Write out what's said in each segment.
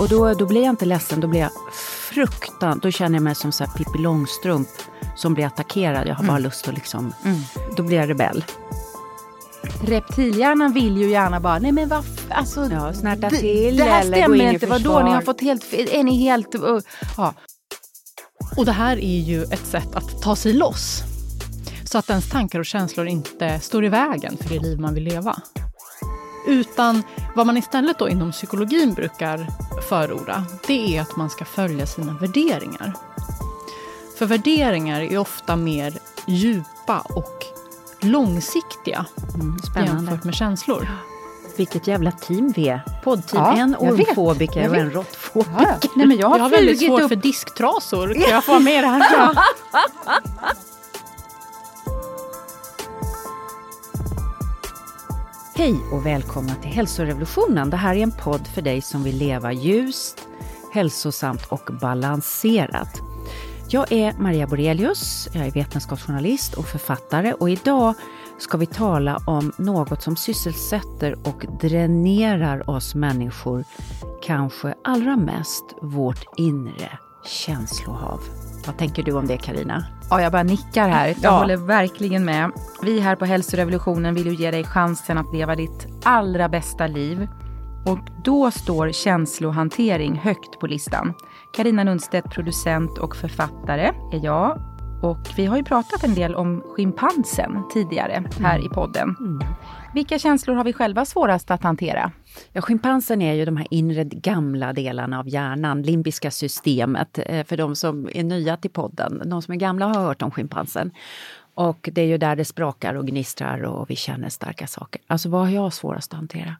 Och då, då blir jag inte ledsen, då blir jag fruktan. Då känner jag mig som så här Pippi Långstrump som blir attackerad. Jag har bara lust att liksom... Då blir jag rebell. Reptilhjärnan vill ju gärna bara, nej men vad, alltså, Ja, snärta det- till det här eller gå stämmer inte, vadå, ni har fått helt fel, är ni helt, uh, ja. Och det här är ju ett sätt att ta sig loss. Så att ens tankar och känslor inte står i vägen för det liv man vill leva. Utan vad man istället då inom psykologin brukar förorda, det är att man ska följa sina värderingar. För värderingar är ofta mer djupa och långsiktiga Mm, spännande. jämfört med känslor. Vilket jävla team vi är. Poddteam. Ja, en ormfobiker och en råttfobiker. Ja. Nej, men jag har, Jag har väldigt svårt upp för disktrasor. Kan jag få vara med i det här? Hej och välkomna till Hälsorevolutionen. Det här är en podd för dig som vill leva ljust, hälsosamt och balanserat. Jag är Maria Borelius, jag är vetenskapsjournalist och författare och idag ska vi tala om något som sysselsätter och dränerar oss människor, kanske allra mest vårt inre känslohav. Vad tänker du om det Karina? Ja, jag bara nickar här. Jag Ja. håller verkligen med. Vi här på Hälsorevolutionen vill ju ge dig chansen att leva ditt allra bästa liv. Och då står känslohantering högt på listan. Karina Lundstedt, producent och författare, är jag. Och vi har ju pratat en del om schimpansen tidigare här i podden. Vilka känslor har vi själva svårast att hantera? Ja, schimpansen är ju de här inre gamla delarna av hjärnan, limbiska systemet, eh, för de som är nya till podden. De som är gamla har hört om schimpansen. Och det är ju där det sprakar och gnistrar och vi känner starka saker. Alltså vad har jag svårast att hantera?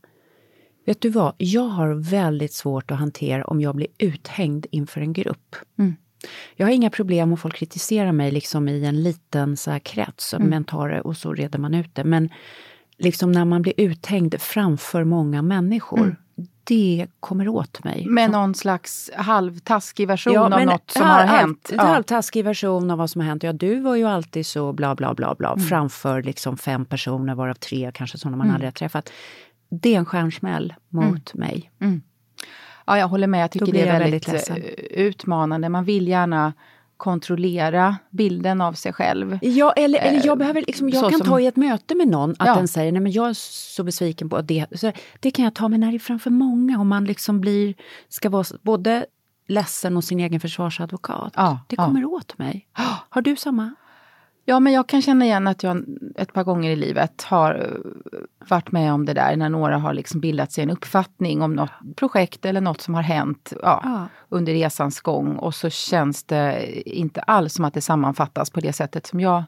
Vet du vad, jag har väldigt svårt att hantera om jag blir uthängd inför en grupp. Jag har inga problem om folk kritiserar mig liksom i en liten så här krets, mm. men tar det och så reder man ut det. Men liksom när man blir uthängd framför många människor, det kommer åt mig. Med någon slags halvtaskig version Ja, av något som har hänt. En halvtaskig version av vad som har hänt. Ja, du var ju alltid så bla bla bla bla Mm. framför liksom fem personer varav tre kanske sådana man aldrig har träffat. Det är en stjärnsmäll mot mig. Ja, jag håller med. Jag tycker det är väldigt, väldigt eh, utmanande. Man vill gärna kontrollera bilden av sig själv. Ja, eller, eller jag behöver liksom, jag så kan som- ta i ett möte med någon att Ja. den säger nej men jag är så besviken på det. Så det kan jag ta, men när det är framför många och man liksom blir, ska vara både ledsen och sin egen försvarsadvokat. Ja, det ja. kommer åt mig. Har du samma? Ja, men jag kan känna igen att jag ett par gånger i livet har eh, varit med om det där när några har liksom bildat sig en uppfattning om något projekt eller något som har hänt ja, Ja. under resans gång och så känns det inte alls som att det sammanfattas på det sättet som jag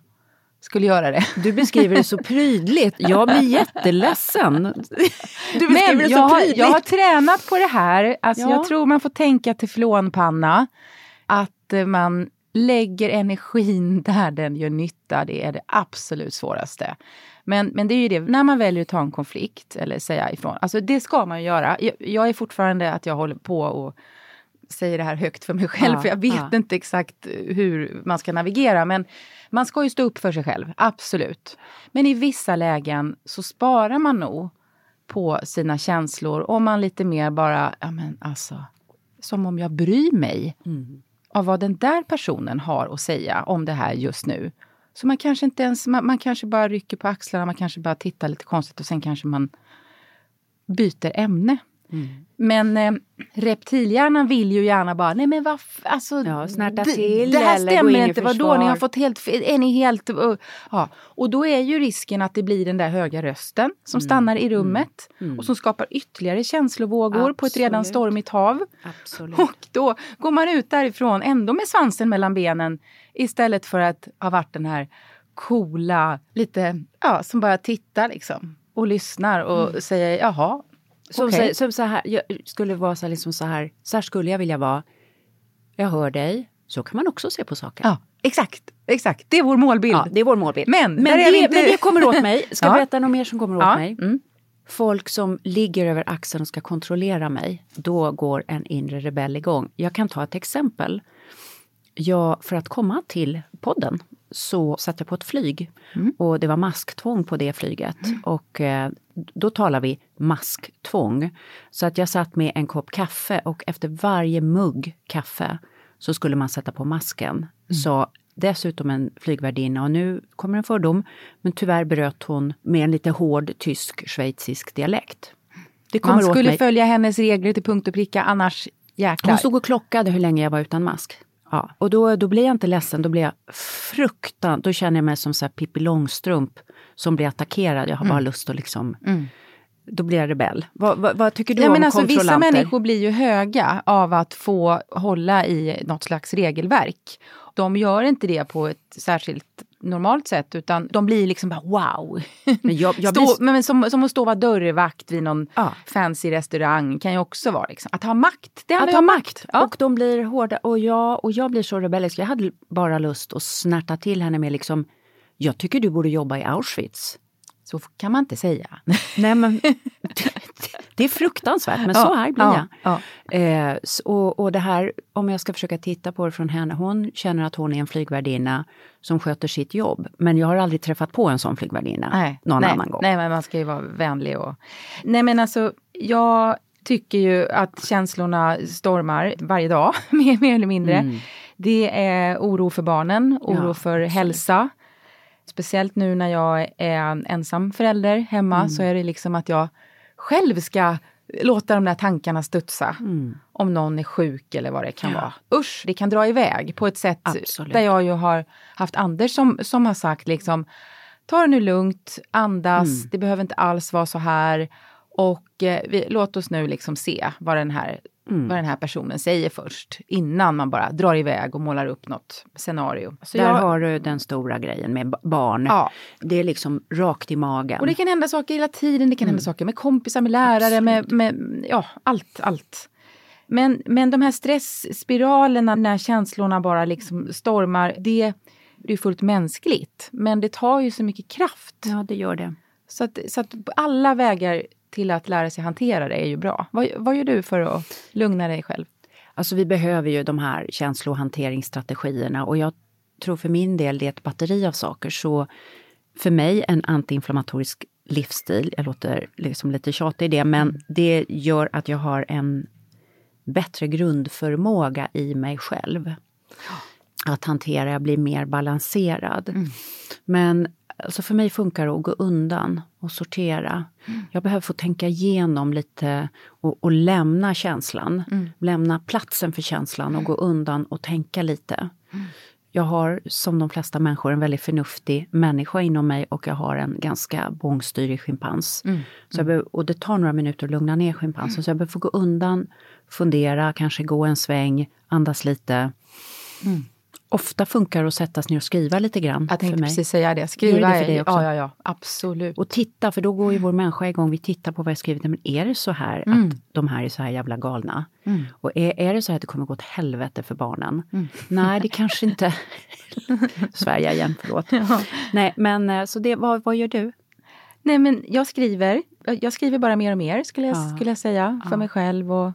skulle göra det. Du beskriver det så prydligt. Jag blir jätteledsen. Du beskriver Men det så prydligt. jag har tränat på det här. Alltså Ja. Jag tror man får tänka teflonpanna. Att eh, man lägger energin där den gör nytta. Det är det absolut svåraste. Men, men det är ju det, när man väljer att ta en konflikt eller säga ifrån. Alltså det ska man ju göra. Jag, jag är fortfarande att jag håller på och säger det här högt för mig själv. Ja, för jag vet ja. inte exakt hur man ska navigera. Men man ska ju stå upp för sig själv, absolut. Men i vissa lägen så sparar man nog på sina känslor om man lite mer bara, ja men alltså, som om jag bryr mig av vad den där personen har att säga om det här just nu. Så man kanske inte ens, man, man kanske bara rycker på axlarna, man kanske bara tittar lite konstigt och sen kanske man byter ämne. Men eh, reptilhjärnan vill ju gärna bara, nej men vad, alltså, Ja, snärta till det här stämmer inte, vadå, ni har fått helt är ni helt... Uh, ja. Och då är ju risken att det blir den där höga rösten som Mm. stannar i rummet och som skapar ytterligare känslevågor på ett redan Absolut. stormigt hav. Absolut. Och då går man ut därifrån ändå med svansen mellan benen istället för att ha varit den här coola, lite, ja, som bara tittar liksom och lyssnar och säger jaha. Som, okej. så, som så här, jag skulle vara så här, liksom så här, så här skulle jag vilja vara. Jag hör dig. Så kan man också se på saker. Ja, exakt, exakt. Det är vår målbild. Ja, det är vår målbild. Men, men, det, inte- men det kommer åt mig. Ska jag Ja. berätta något mer som kommer åt mig? mm. Folk som ligger över axeln och ska kontrollera mig. Då går en inre rebell igång. Jag kan ta ett exempel. Jag, för att komma till podden så satt jag på ett flyg och det var masktvång på det flyget. Och eh, då talar vi masktvång. Så att jag satt med en kopp kaffe och efter varje mugg kaffe så skulle man sätta på masken. Så dessutom en flygvärdinna och nu kommer en fördom, men tyvärr bröt hon med en lite hård tysk schweizisk dialekt. Man skulle följa hennes regler till punkt och pricka, annars jäklar. Hon stod och klockade hur länge jag var utan mask. Ja, och då, då blir jag inte ledsen, då blir jag fruktan. Då känner jag mig som så här Pippi Långstrump som blir attackerad. Jag har bara lust att liksom... Då blir jag rebell. Vad, vad, vad tycker du Ja, om men alltså, vissa människor blir ju höga av att få hålla i något slags regelverk. De gör inte det på ett särskilt normalt sätt utan de blir liksom bara wow. Men jag, jag Stå, blir, men som, som att stå och vara dörrvakt vid någon Ja. fancy restaurang kan ju också vara liksom. Att ha makt, det att ha om makt. Ja. Och de blir hårda. Och jag, och jag blir så rebellisk. Jag hade bara lust att snärta till henne med liksom jag tycker du borde jobba i Auschwitz. Så kan man inte säga. Nej men det är fruktansvärt men så här blir ja, jag. ja. Eh, och, och det här, om jag ska försöka titta på det från henne, hon känner att hon är en flygvärdinna som sköter sitt jobb. Men jag har aldrig träffat på en sån flygvärdinna Nej, någon nej, annan gång. Nej, men man ska ju vara vänlig och... Nej, men alltså, jag tycker ju att känslorna stormar varje dag, mer, mer eller mindre. Mm. Det är oro för barnen, oro Ja, för hälsa. Speciellt nu när jag är en ensam förälder hemma Mm. så är det liksom att jag själv ska låta de där tankarna studsa. Om någon är sjuk eller vad det kan Mm. Ja. vara. Usch, det kan dra iväg på ett sätt Absolut. där jag ju har haft Anders som, som har sagt liksom Ta det nu lugnt, andas, Mm. det behöver inte alls vara så här. Och eh, vi, låt oss nu liksom se vad den, här, Mm. vad den här personen säger först. Innan man bara drar iväg och målar upp något scenario. Så Där jag, har du den stora grejen med ba- barn. Ja. Det är liksom rakt i magen. Och det kan hända saker hela tiden. Det kan hända saker med kompisar, med lärare, med, med ja, allt, allt. Men, men de här stressspiralerna när känslorna bara liksom stormar, det, det är fullt mänskligt. Men det tar ju så mycket kraft. Ja, det gör det. Så att, så att alla vägar till att lära sig hantera det är ju bra. Vad, vad gör du för att lugna dig själv? Alltså vi behöver ju de här känslohanteringsstrategierna och jag tror för min del det är ett batteri av saker. Så för mig en antiinflammatorisk livsstil, jag låter liksom lite tjatig i det, men det gör att jag har en bättre grundförmåga i mig själv. Att hantera, jag blir mer balanserad. Men alltså för mig funkar det att gå undan och sortera. Jag behöver få tänka igenom lite och, och lämna känslan. Lämna platsen för känslan och gå undan och tänka lite. Jag har som de flesta människor en väldigt förnuftig människa inom mig och jag har en ganska bångstyrig schimpans. Så jag behöver, och det tar några minuter att lugna ner schimpansen. Så jag behöver få gå undan, fundera, kanske gå en sväng, andas lite. Ofta funkar att sätta sig ner och skriva lite grann Jag för tänkte mig. precis säga det. Skriva det för dig också? Ja, ja, ja. Absolut. Och titta, för då går ju vår människa igång. Vi tittar på vad jag skrivit. Men är det så här att de här är så här jävla galna? Och är, är det så här att det kommer gå åt helvete för barnen? Nej, det kanske inte... Sverige igen, förlåt. Nej, men eh, så det, vad, vad gör du? Nej, men jag skriver. Jag skriver bara mer och mer, skulle jag, Ja. skulle jag säga, för Ja. mig själv. Och,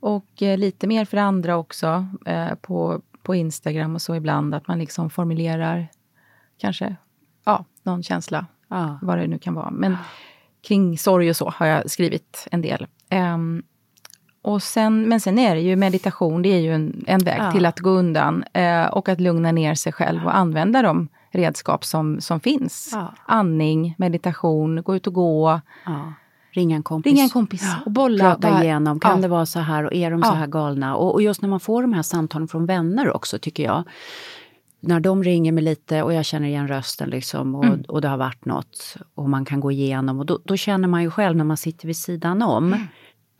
och eh, lite mer för andra också, eh, på, på Instagram och så ibland. Att man liksom formulerar kanske ja, någon känsla, Ja. vad det nu kan vara. Men kring sorg och så har jag skrivit en del. Ehm, och sen, men sen är det ju meditation, det är ju en, en väg Ja. till att gå undan eh, och att lugna ner sig själv och använda de redskap som, som finns. Ja. Andning, meditation, gå ut och gå, Ja. Ringa en kompis. ringa en kompis och bolla. Prata bara- igenom, kan Ja. det vara så här och är de så Ja. här galna? Och, och just när man får de här samtalen från vänner också tycker jag. När de ringer mig lite och jag känner igen rösten liksom och, Mm. och det har varit något och man kan gå igenom och då, då känner man ju själv när man sitter vid sidan om Mm.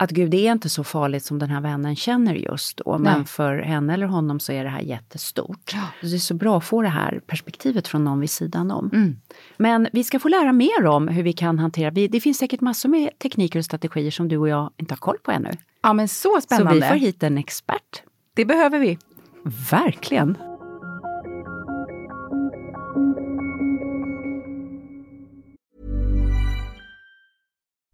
Att gud, det är inte så farligt som den här vännen känner just då. Men Nej. för henne eller honom så är det här jättestort. Så det är så bra att få det här perspektivet från någon vid sidan om. Mm. Men vi ska få lära mer om hur vi kan hantera, vi- det finns säkert massor med tekniker och strategier som du och jag inte har koll på ännu. Ja, men så Så spännande. vi får hit en expert. Det behöver vi. Verkligen!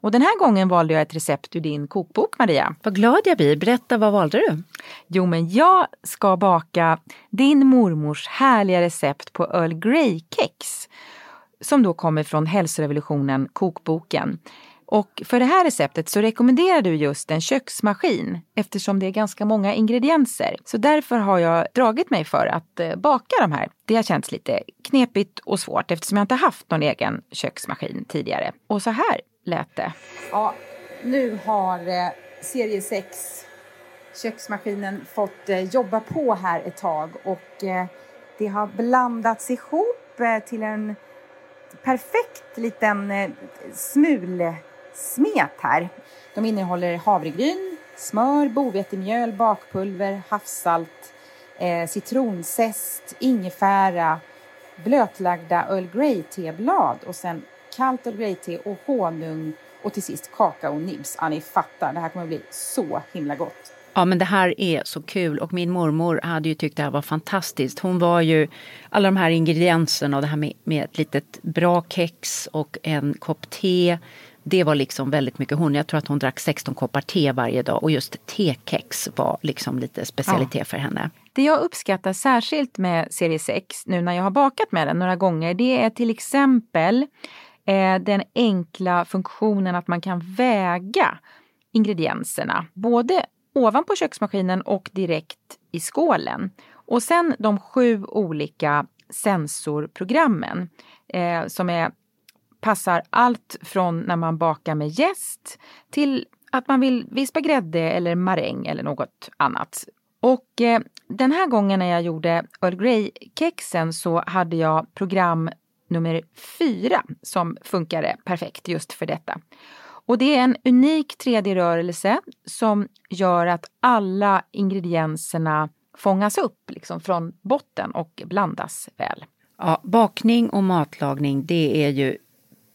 Och den här gången valde jag ett recept ur din kokbok, Maria. Vad glad jag blir. Berätta, vad valde du? Jo, men jag ska baka din mormors härliga recept på Earl Grey-kex. Som då kommer från Hälsorevolutionen, kokboken. Och för det här receptet så rekommenderar du just en köksmaskin eftersom det är ganska många ingredienser. Så därför har jag dragit mig för att eh, baka de här. Det har känts lite knepigt och svårt eftersom jag inte haft någon egen köksmaskin tidigare. Och så här lät det. Ja, nu har eh, serie 6 köksmaskinen fått eh, jobba på här ett tag och det har blandats ihop till en perfekt liten smul smulsmet här. De innehåller havregryn, smör, bovetemjöl, bakpulver, havssalt, eh, citronzest, ingefära, blötlagda Earl Grey-teblad och sen kallt Earl Grey-te och honung och till sist kakaonibs. Ja, ni fattar, det här kommer att bli så himla gott. Ja, men det här är så kul och min mormor hade ju tyckt det här var fantastiskt. Hon var ju alla de här ingredienserna och det här med, med ett litet bra kex och en kopp te. Det var liksom väldigt mycket hon. Jag tror att hon drack 16 koppar te varje dag och just tekex var liksom lite specialitet ja. för henne. Det jag uppskattar särskilt med serie 6 nu när jag har bakat med den några gånger det är till exempel eh, den enkla funktionen att man kan väga ingredienserna. Både ovanpå köksmaskinen och direkt i skålen. Och sen de sju olika sensorprogrammen eh, som är, passar allt från när man bakar med jäst till att man vill vispa grädde eller maräng eller något annat. Och eh, den här gången när jag gjorde Earl Grey-kexen så hade jag program nummer fyra som funkade perfekt just för detta. Och det är en unik 3D-rörelse som gör att alla ingredienserna fångas upp liksom från botten och blandas väl. Ja, bakning och matlagning det är ju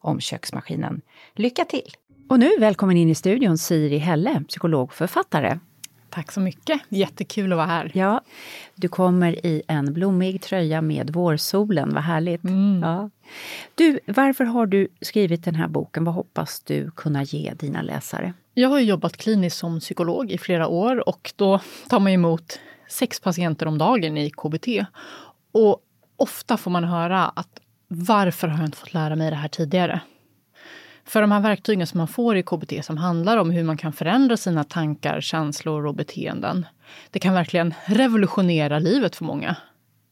om köksmaskinen. Lycka till! Och nu välkommen in i studion Siri Helle, psykologförfattare. Tack så mycket! Jättekul att vara här. Ja, du kommer i en blommig tröja med vårsolen, vad härligt! Mm. Ja. Du, varför har du skrivit den här boken? Vad hoppas du kunna ge dina läsare? Jag har jobbat kliniskt som psykolog i flera år och då tar man emot sex patienter om dagen i KBT. Och ofta får man höra att varför har jag inte fått lära mig det här tidigare? För de här verktygen som man får i KBT som handlar om hur man kan förändra sina tankar, känslor och beteenden. Det kan verkligen revolutionera livet för många.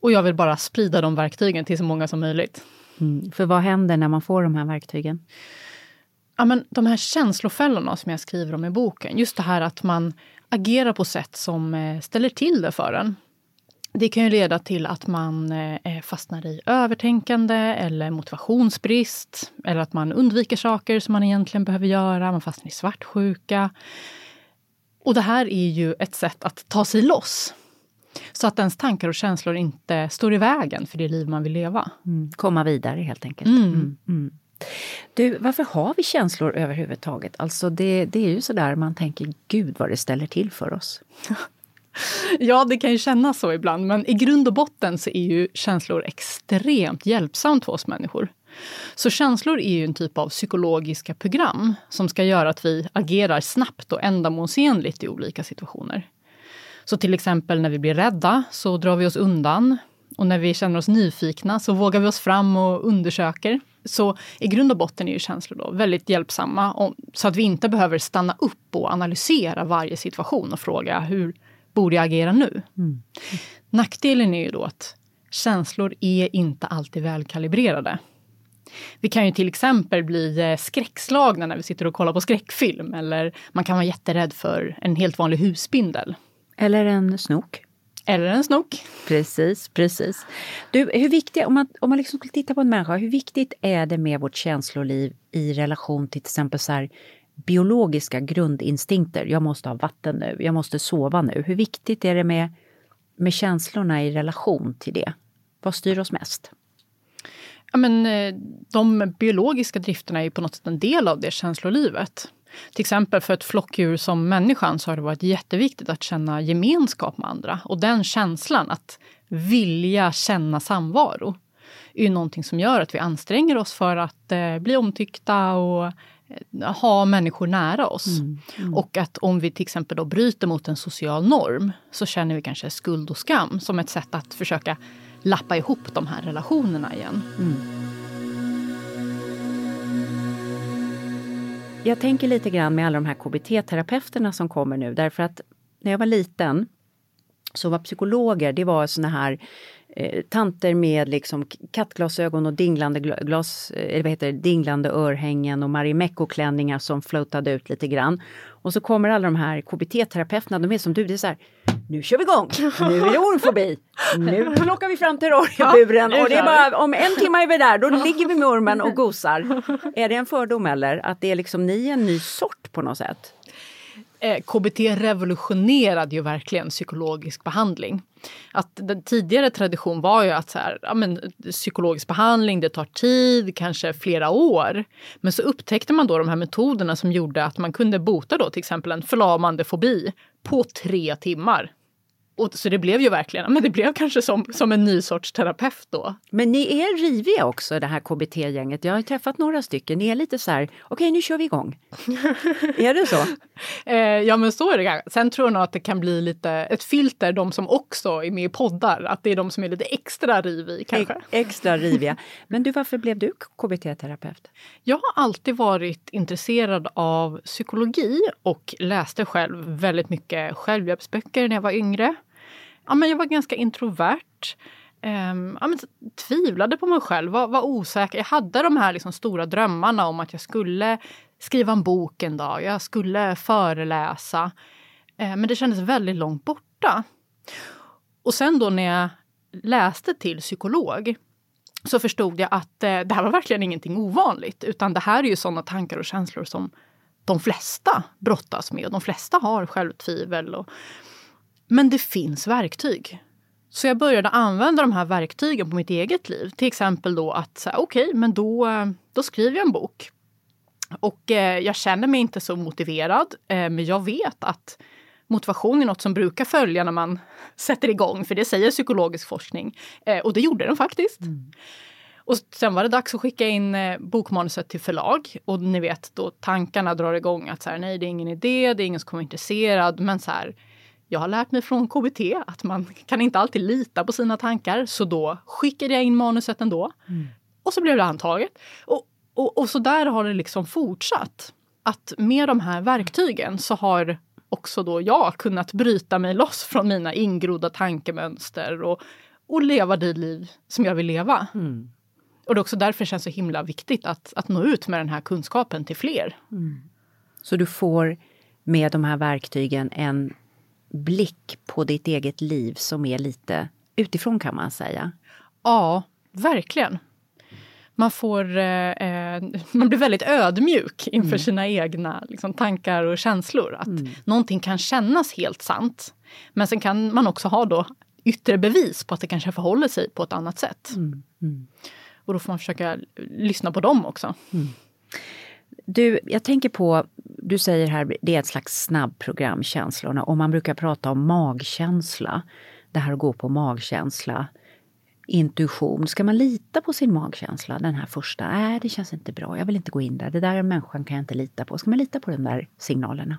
Och jag vill bara sprida de verktygen till så många som möjligt. Mm. För vad händer när man får de här verktygen? Ja, men de här känslofällorna som jag skriver om i boken, just det här att man agerar på sätt som eh, ställer till det för en. Det kan ju leda till att man eh, fastnar i övertänkande eller motivationsbrist. Eller att man undviker saker som man egentligen behöver göra. Man fastnar i svartsjuka. Och det här är ju ett sätt att ta sig loss. Så att ens tankar och känslor inte står i vägen för det liv man vill leva. Mm. Komma vidare helt enkelt. Mm. Mm. Mm. Du, varför har vi känslor överhuvudtaget? Alltså det, det är ju sådär man tänker, gud vad det ställer till för oss. Ja, det kan ju kännas så ibland, men i grund och botten så är ju känslor extremt hjälpsamt för oss människor. Så känslor är ju en typ av psykologiska program som ska göra att vi agerar snabbt och ändamålsenligt i olika situationer. Så till exempel när vi blir rädda så drar vi oss undan. Och när vi känner oss nyfikna så vågar vi oss fram och undersöker. Så i grund och botten är ju känslor då väldigt hjälpsamma så att vi inte behöver stanna upp och analysera varje situation och fråga hur borde jag agera nu? Mm. Nackdelen är ju då att känslor är inte alltid välkalibrerade. Vi kan ju till exempel bli eh, skräckslagna när vi sitter och kollar på skräckfilm eller man kan vara jätterädd för en helt vanlig husspindel. Eller en snok. Eller en snok. Precis, precis. Du, hur viktigt, om man, om man liksom skulle titta på en människa, hur viktigt är det med vårt känsloliv i relation till till exempel så här, biologiska grundinstinkter. Jag måste ha vatten nu, jag måste sova nu. Hur viktigt är det med, med känslorna i relation till det? Vad styr oss mest? Ja, men, eh, de biologiska drifterna är på något sätt en del av det känslolivet. Till exempel för ett flockdjur som människan så har det varit jätteviktigt att känna gemenskap med andra. Och den känslan, att vilja känna samvaro, är ju någonting som gör att vi anstränger oss för att eh, bli omtyckta och ha människor nära oss. Mm, mm. Och att om vi till exempel då bryter mot en social norm så känner vi kanske skuld och skam som ett sätt att försöka lappa ihop de här relationerna igen. Mm. Jag tänker lite grann med alla de här KBT-terapeuterna som kommer nu därför att när jag var liten så var psykologer, det var såna här eh, tanter med liksom kattglasögon och dinglande, glas, eh, eller vad heter det, dinglande örhängen och Marimekko-klänningar som floatade ut lite grann. Och så kommer alla de här KBT-terapeuterna, de är som du, det är så här, nu kör vi igång! Nu är det ormfobi! Nu plockar vi fram terrarieburen och det är bara om en timme är vi där, då ligger vi med ormen och gosar. Är det en fördom eller? Att det är liksom, ni är en ny sort på något sätt? Eh, KBT revolutionerade ju verkligen psykologisk behandling. Att den tidigare tradition var ju att så här, ja, men, psykologisk behandling, det tar tid, kanske flera år. Men så upptäckte man då de här metoderna som gjorde att man kunde bota då till exempel en förlamande fobi på tre timmar. Och, så det blev ju verkligen, men det blev kanske som, som en ny sorts terapeut då. Men ni är riviga också det här KBT-gänget. Jag har träffat några stycken. Ni är lite så här, okej okay, nu kör vi igång. är det så? Eh, ja men så är det. Sen tror jag nog att det kan bli lite ett filter, de som också är med i poddar. Att det är de som är lite extra riviga kanske. E extra riviga. Men du, varför blev du KBT-terapeut? Jag har alltid varit intresserad av psykologi och läste själv väldigt mycket självhjälpsböcker när jag var yngre ja, men jag var ganska introvert. Um, ja, men, tvivlade på mig själv, var, var osäker. Jag hade de här liksom, stora drömmarna om att jag skulle skriva en bok en dag, jag skulle föreläsa. Uh, men det kändes väldigt långt borta. Och sen då när jag läste till psykolog så förstod jag att eh, det här var verkligen ingenting ovanligt. Utan det här är ju sådana tankar och känslor som de flesta brottas med. De flesta har självtvivel och men det finns verktyg. Så jag började använda de här verktygen på mitt eget liv. Till exempel då att okej, okay, men då, då skriver jag en bok. Och eh, jag känner mig inte så motiverad, eh, men jag vet att motivation är något som brukar följa när man sätter igång, för det säger psykologisk forskning. Eh, och det gjorde den faktiskt. Mm. Och sen var det dags att skicka in eh, bokmanuset till förlag. Och ni vet, då tankarna drar igång att så här, nej, det är ingen idé, det är ingen som kommer intresserad. Men så här, Jag har lärt mig från KBT att man kan inte alltid lita på sina tankar, så då skickade jag in manuset ändå. Och så blev det antaget. Och, och, och så där har det liksom fortsatt. Att med de här verktygen så har också då jag kunnat bryta mig loss från mina ingrodda tankemönster och, och leva det liv som jag vill leva. Och det är också därför det känns så himla viktigt att, att nå ut med den här kunskapen till fler. Så du får med de här verktygen en blick på ditt eget liv som är lite utifrån kan man säga. Ja, verkligen. Man, får, eh, eh, man blir väldigt ödmjuk inför sina egna liksom, tankar och känslor. Att någonting kan kännas helt sant. Men sen kan man också ha då yttre bevis på att det kanske förhåller sig på ett annat sätt. Och då får man försöka lyssna på dem också. Du, jag tänker på, du säger här, det är ett slags snabbprogram, känslorna, och man brukar prata om magkänsla. Det här att gå på magkänsla, intuition. Ska man lita på sin magkänsla, den här första? Nej, det känns inte bra, jag vill inte gå in där. Det där är människan kan jag inte lita på. Ska man lita på de där signalerna?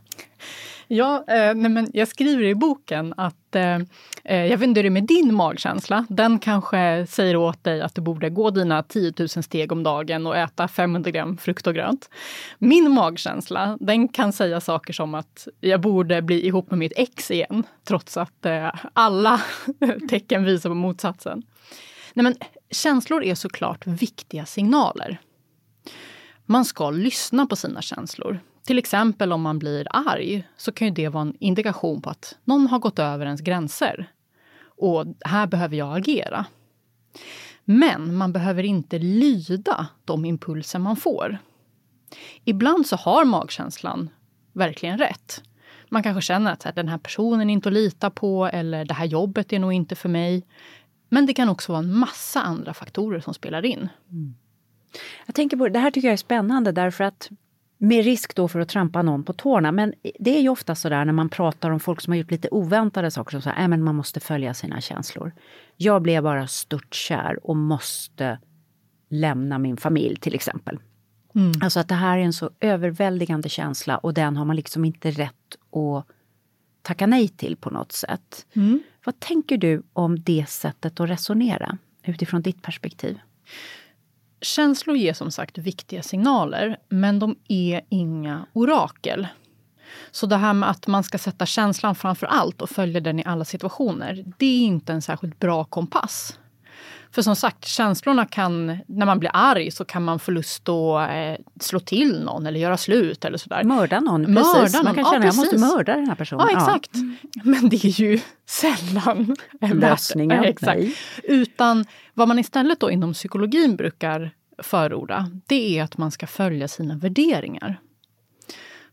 Ja, eh, nej men jag skriver i boken att eh, eh jag vet inte hur det är med din magkänsla. Den kanske säger åt dig att du borde gå dina 10 000 steg om dagen och äta 500 gram frukt och grönt. Min magkänsla, den kan säga saker som att jag borde bli ihop med mitt ex igen, trots att eh, alla tecken visar på motsatsen. Nej, men känslor är såklart viktiga signaler. Man ska lyssna på sina känslor. Till exempel om man blir arg så kan ju det vara en indikation på att någon har gått över ens gränser. Och här behöver jag agera. Men man behöver inte lyda de impulser man får. Ibland så har magkänslan verkligen rätt. Man kanske känner att den här personen är inte att lita på eller det här jobbet är nog inte för mig. Men det kan också vara en massa andra faktorer som spelar in. Jag tänker på, det här tycker jag är spännande därför att med risk då för att trampa någon på tårna, men det är ju ofta så där när man pratar om folk som har gjort lite oväntade saker, som säger att man måste följa sina känslor. Jag blev bara störtkär och måste lämna min familj till exempel. Alltså att det här är en så överväldigande känsla och den har man liksom inte rätt att tacka nej till på något sätt. Vad tänker du om det sättet att resonera utifrån ditt perspektiv? Känslor ger som sagt viktiga signaler, men de är inga orakel. Så det här med att man ska sätta känslan framför allt och följa den i alla situationer, det är inte en särskilt bra kompass. För som sagt, känslorna kan, när man blir arg så kan man få lust att eh, slå till någon eller göra slut eller sådär. Mörda någon, Mörda precis. Man någon, kan ja, känna att jag måste precis. mörda den här personen. Ja, exakt. Men det är ju sällan en Lösningen, värt- Exakt. nej. Utan vad man istället då inom psykologin brukar förorda, det är att man ska följa sina värderingar.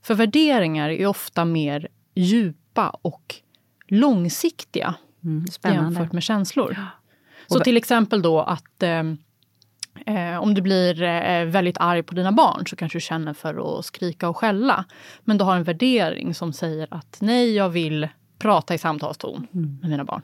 För värderingar är ofta mer djupa och långsiktiga Mm, jämfört med känslor. Och Så till exempel då att eh, eh, om du blir eh, väldigt arg på dina barn så kanske du känner för att skrika och skälla. Men du har en värdering som säger att nej, jag vill prata i samtalston med mina barn.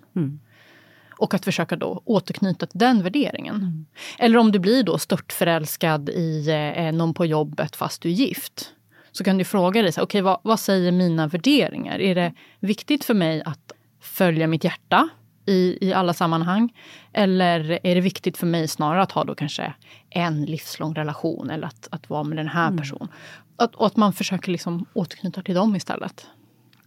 Och att försöka då återknyta till den värderingen. Eller om du blir då störtförälskad i eh, någon på jobbet fast du är gift. Så kan du fråga dig, okej vad, vad säger mina värderingar? Är det viktigt för mig att följa mitt hjärta i, i alla sammanhang? Eller är det viktigt för mig snarare att ha då kanske en livslång relation eller att, att vara med den här personen? Att, och att man försöker liksom återknyta till dem istället.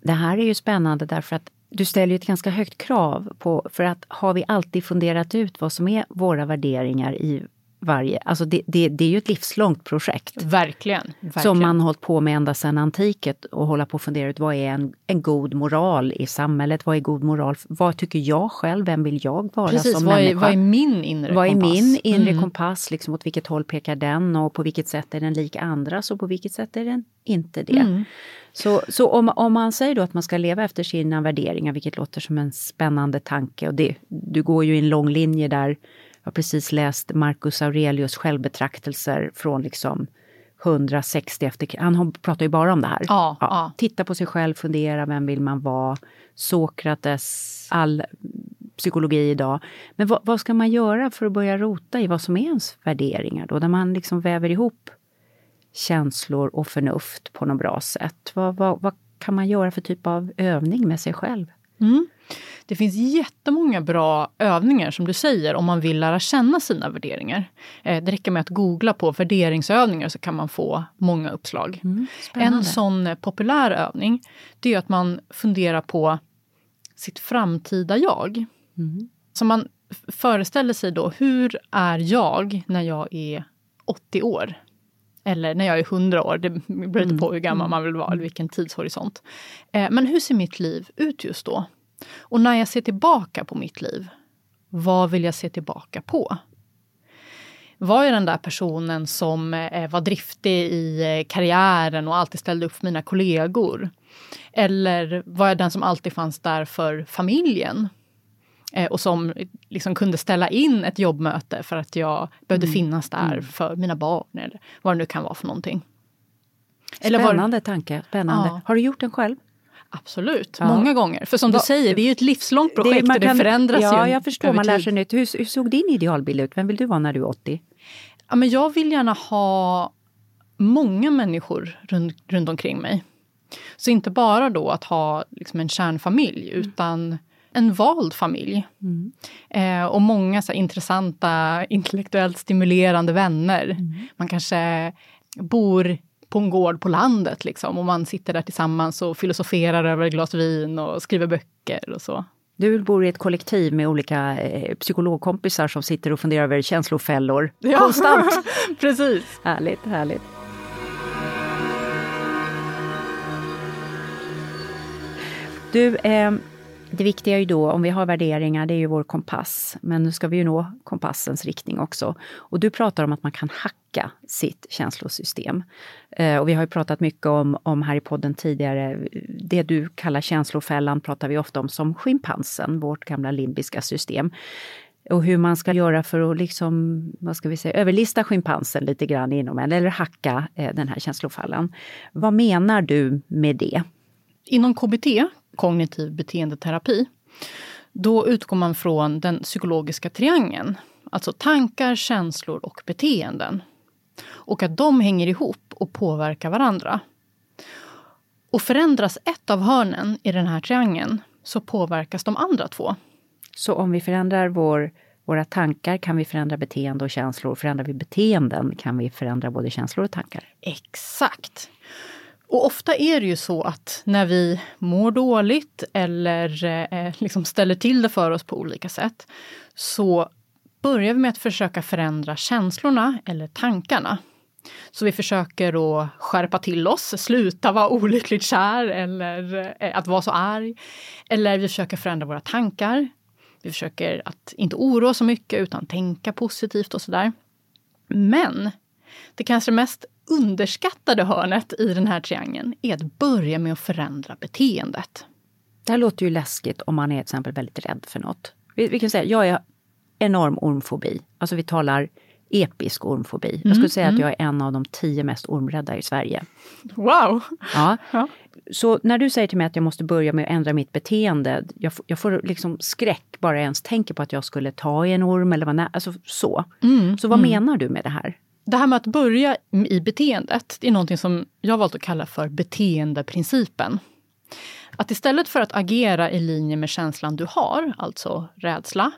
Det här är ju spännande därför att du ställer ju ett ganska högt krav på, för att har vi alltid funderat ut vad som är våra värderingar i varje, alltså det, det, det är ju ett livslångt projekt. Verkligen. verkligen. Som man hållit på med ända sedan antiket och hålla på och fundera ut vad är en, en god moral i samhället? Vad är god moral? Vad tycker jag själv? Vem vill jag vara Precis, som vad är, människa? vad är min inre Vad är kompass? min inre Mm. kompass? Liksom, åt vilket håll pekar den och på vilket sätt är den lik andras och på vilket sätt är den inte det? Mm. Så, så om, om man säger då att man ska leva efter sina värderingar, vilket låter som en spännande tanke och det, du går ju i en lång linje där. Jag har precis läst Marcus Aurelius självbetraktelser från liksom 160 efter Han pratar ju bara om det här. Ja, ja. Titta på sig själv, fundera, vem vill man vara? Sokrates, all psykologi idag. Men vad, vad ska man göra för att börja rota i vad som är ens värderingar då? Där man liksom väver ihop känslor och förnuft på något bra sätt. Vad, vad, vad kan man göra för typ av övning med sig själv? Det finns jättemånga bra övningar som du säger om man vill lära känna sina värderingar. Eh, det räcker med att googla på värderingsövningar så kan man få många uppslag. en sån eh, populär övning det är att man funderar på sitt framtida jag. Så man föreställer sig då, hur är jag när jag är 80 år? Eller när jag är 100 år, det beror lite på hur gammal man vill vara, eller vilken tidshorisont. Eh, men hur ser mitt liv ut just då? Och när jag ser tillbaka på mitt liv, vad vill jag se tillbaka på? Var jag den där personen som eh, var driftig i eh, karriären och alltid ställde upp för mina kollegor? Eller var jag den som alltid fanns där för familjen? Eh, och som liksom kunde ställa in ett jobbmöte för att jag behövde finnas där för mina barn eller vad det nu kan vara för någonting. Eller var- Spännande tanke. Spännande. Ja. Har du gjort den själv? Absolut, Ja. många gånger. För som du säger, det är ju ett livslångt projekt man och det kan- förändras Ja, ju jag förstår. Man lär sig nytt. Hur, hur såg din idealbild ut? Vem vill du vara när du är 80? Ja, men jag vill gärna ha många människor runt, runt omkring mig. Så inte bara då att ha liksom en kärnfamilj, utan en vald familj. Eh, och många så här, intressanta, intellektuellt stimulerande vänner. Man kanske bor på en gård på landet liksom, och man sitter där tillsammans och filosoferar över ett glas vin och skriver böcker och så. Du bor i ett kollektiv med olika eh, psykologkompisar som sitter och funderar över känslofällor Ja. konstant. Precis. Härligt, härligt. Du, eh, det viktiga är ju då, om vi har värderingar, det är ju vår kompass. Men nu ska vi ju nå kompassens riktning också. Och du pratar om att man kan hacka sitt känslosystem. Eh, och vi har ju pratat mycket om, om här i podden tidigare, det du kallar känslofällan pratar vi ofta om som schimpansen, vårt gamla limbiska system. Och hur man ska göra för att liksom, vad ska vi säga, överlista schimpansen lite grann inom en, eller hacka eh, den här känslofällan. Vad menar du med det? Inom KBT, kognitiv beteendeterapi, då utgår man från den psykologiska triangeln. Alltså tankar, känslor och beteenden. Och att de hänger ihop och påverkar varandra. Och förändras ett av hörnen i den här triangeln så påverkas de andra två. Så om vi förändrar vår, våra tankar kan vi förändra beteende och känslor. Förändrar vi beteenden kan vi förändra både känslor och tankar. Exakt. Och ofta är det ju så att när vi mår dåligt eller eh, liksom ställer till det för oss på olika sätt så börjar vi med att försöka förändra känslorna eller tankarna. Så vi försöker att skärpa till oss, sluta vara olyckligt kär eller eh, att vara så arg. Eller vi försöker förändra våra tankar. Vi försöker att inte oroa så mycket utan tänka positivt och sådär. Men det kanske mest underskattade hörnet i den här triangeln är att börja med att förändra beteendet. Det här låter ju läskigt om man är till exempel väldigt rädd för något. Vi, vi kan säga, jag är enorm ormfobi. Alltså vi talar episk ormfobi. Jag skulle säga att jag är en av de tio mest ormrädda i Sverige. Wow! Ja. Ja. Så när du säger till mig att jag måste börja med att ändra mitt beteende, jag, får- jag får liksom skräck bara jag ens tänker på att jag skulle ta i en orm eller vad alltså så. Så vad menar du med det här? Det här med att börja i beteendet, det är någonting som jag valt att kalla för beteendeprincipen. Att istället för att agera i linje med känslan du har, alltså rädsla,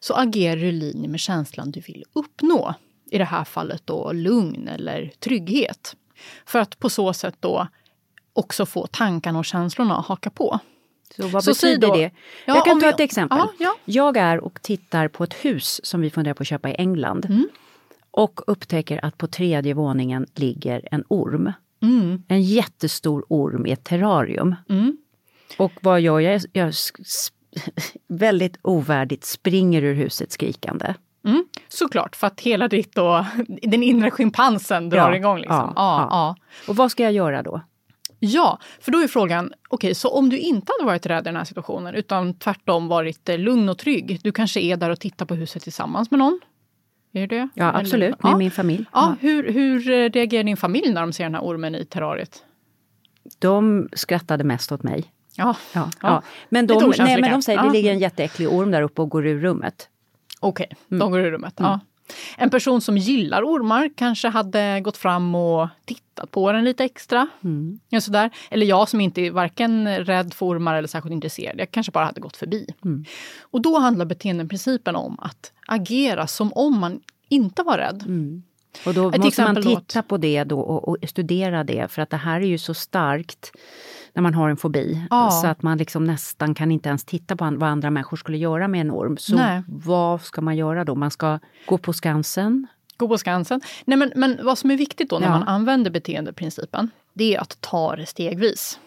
så agerar du i linje med känslan du vill uppnå. I det här fallet då lugn eller trygghet. För att på så sätt då också få tankarna och känslorna att haka på. Så vad Så betyder då- det? Ja, jag kan ta vi- ett exempel. Ja, ja. Jag är och tittar på ett hus som vi funderar på att köpa i England. Mm. Och upptäcker att på tredje våningen ligger en orm. Mm. En jättestor orm i ett terrarium. Och vad gör jag? Jag väldigt ovärdigt springer ur huset skrikande. Mm, såklart, för att hela ditt då, den inre schimpansen drar Ja, igång. Liksom. ja, Ja, ja. Och vad ska jag göra då? Ja, för då är frågan, okej, så om du inte hade varit rädd i den här situationen utan tvärtom varit eh, lugn och trygg, du kanske är där och tittar på huset tillsammans med någon? Är det? Ja, Eller- absolut, med ja. min familj. Ja, hur, hur eh, reagerar din familj när de ser den här ormen i terrariet? De skrattade mest åt mig. Ja, Ja, Ja. ja. Men, de, nej, men de säger Ja. det ligger en jätteäcklig orm där uppe och går ur rummet. okej, Mm. de går ur rummet. Ja. En person som gillar ormar kanske hade gått fram och tittat på den lite extra. Mm. Sådär. Eller jag som inte är varken rädd för ormar eller särskilt intresserad, jag kanske bara hade gått förbi. Mm. Och då handlar beteendeprincipen om att agera som om man inte var rädd. Mm. Och då måste man titta på det då och, och, studera det för att det här är ju så starkt när man har en fobi. Ja. Så att man liksom nästan kan inte ens titta på vad andra människor skulle göra med en orm. Så Nej. vad ska man göra då? Man ska gå på Skansen? Gå på Skansen. Nej, men, men vad som är viktigt då när ja. man använder beteendeprincipen, det är att ta det stegvis.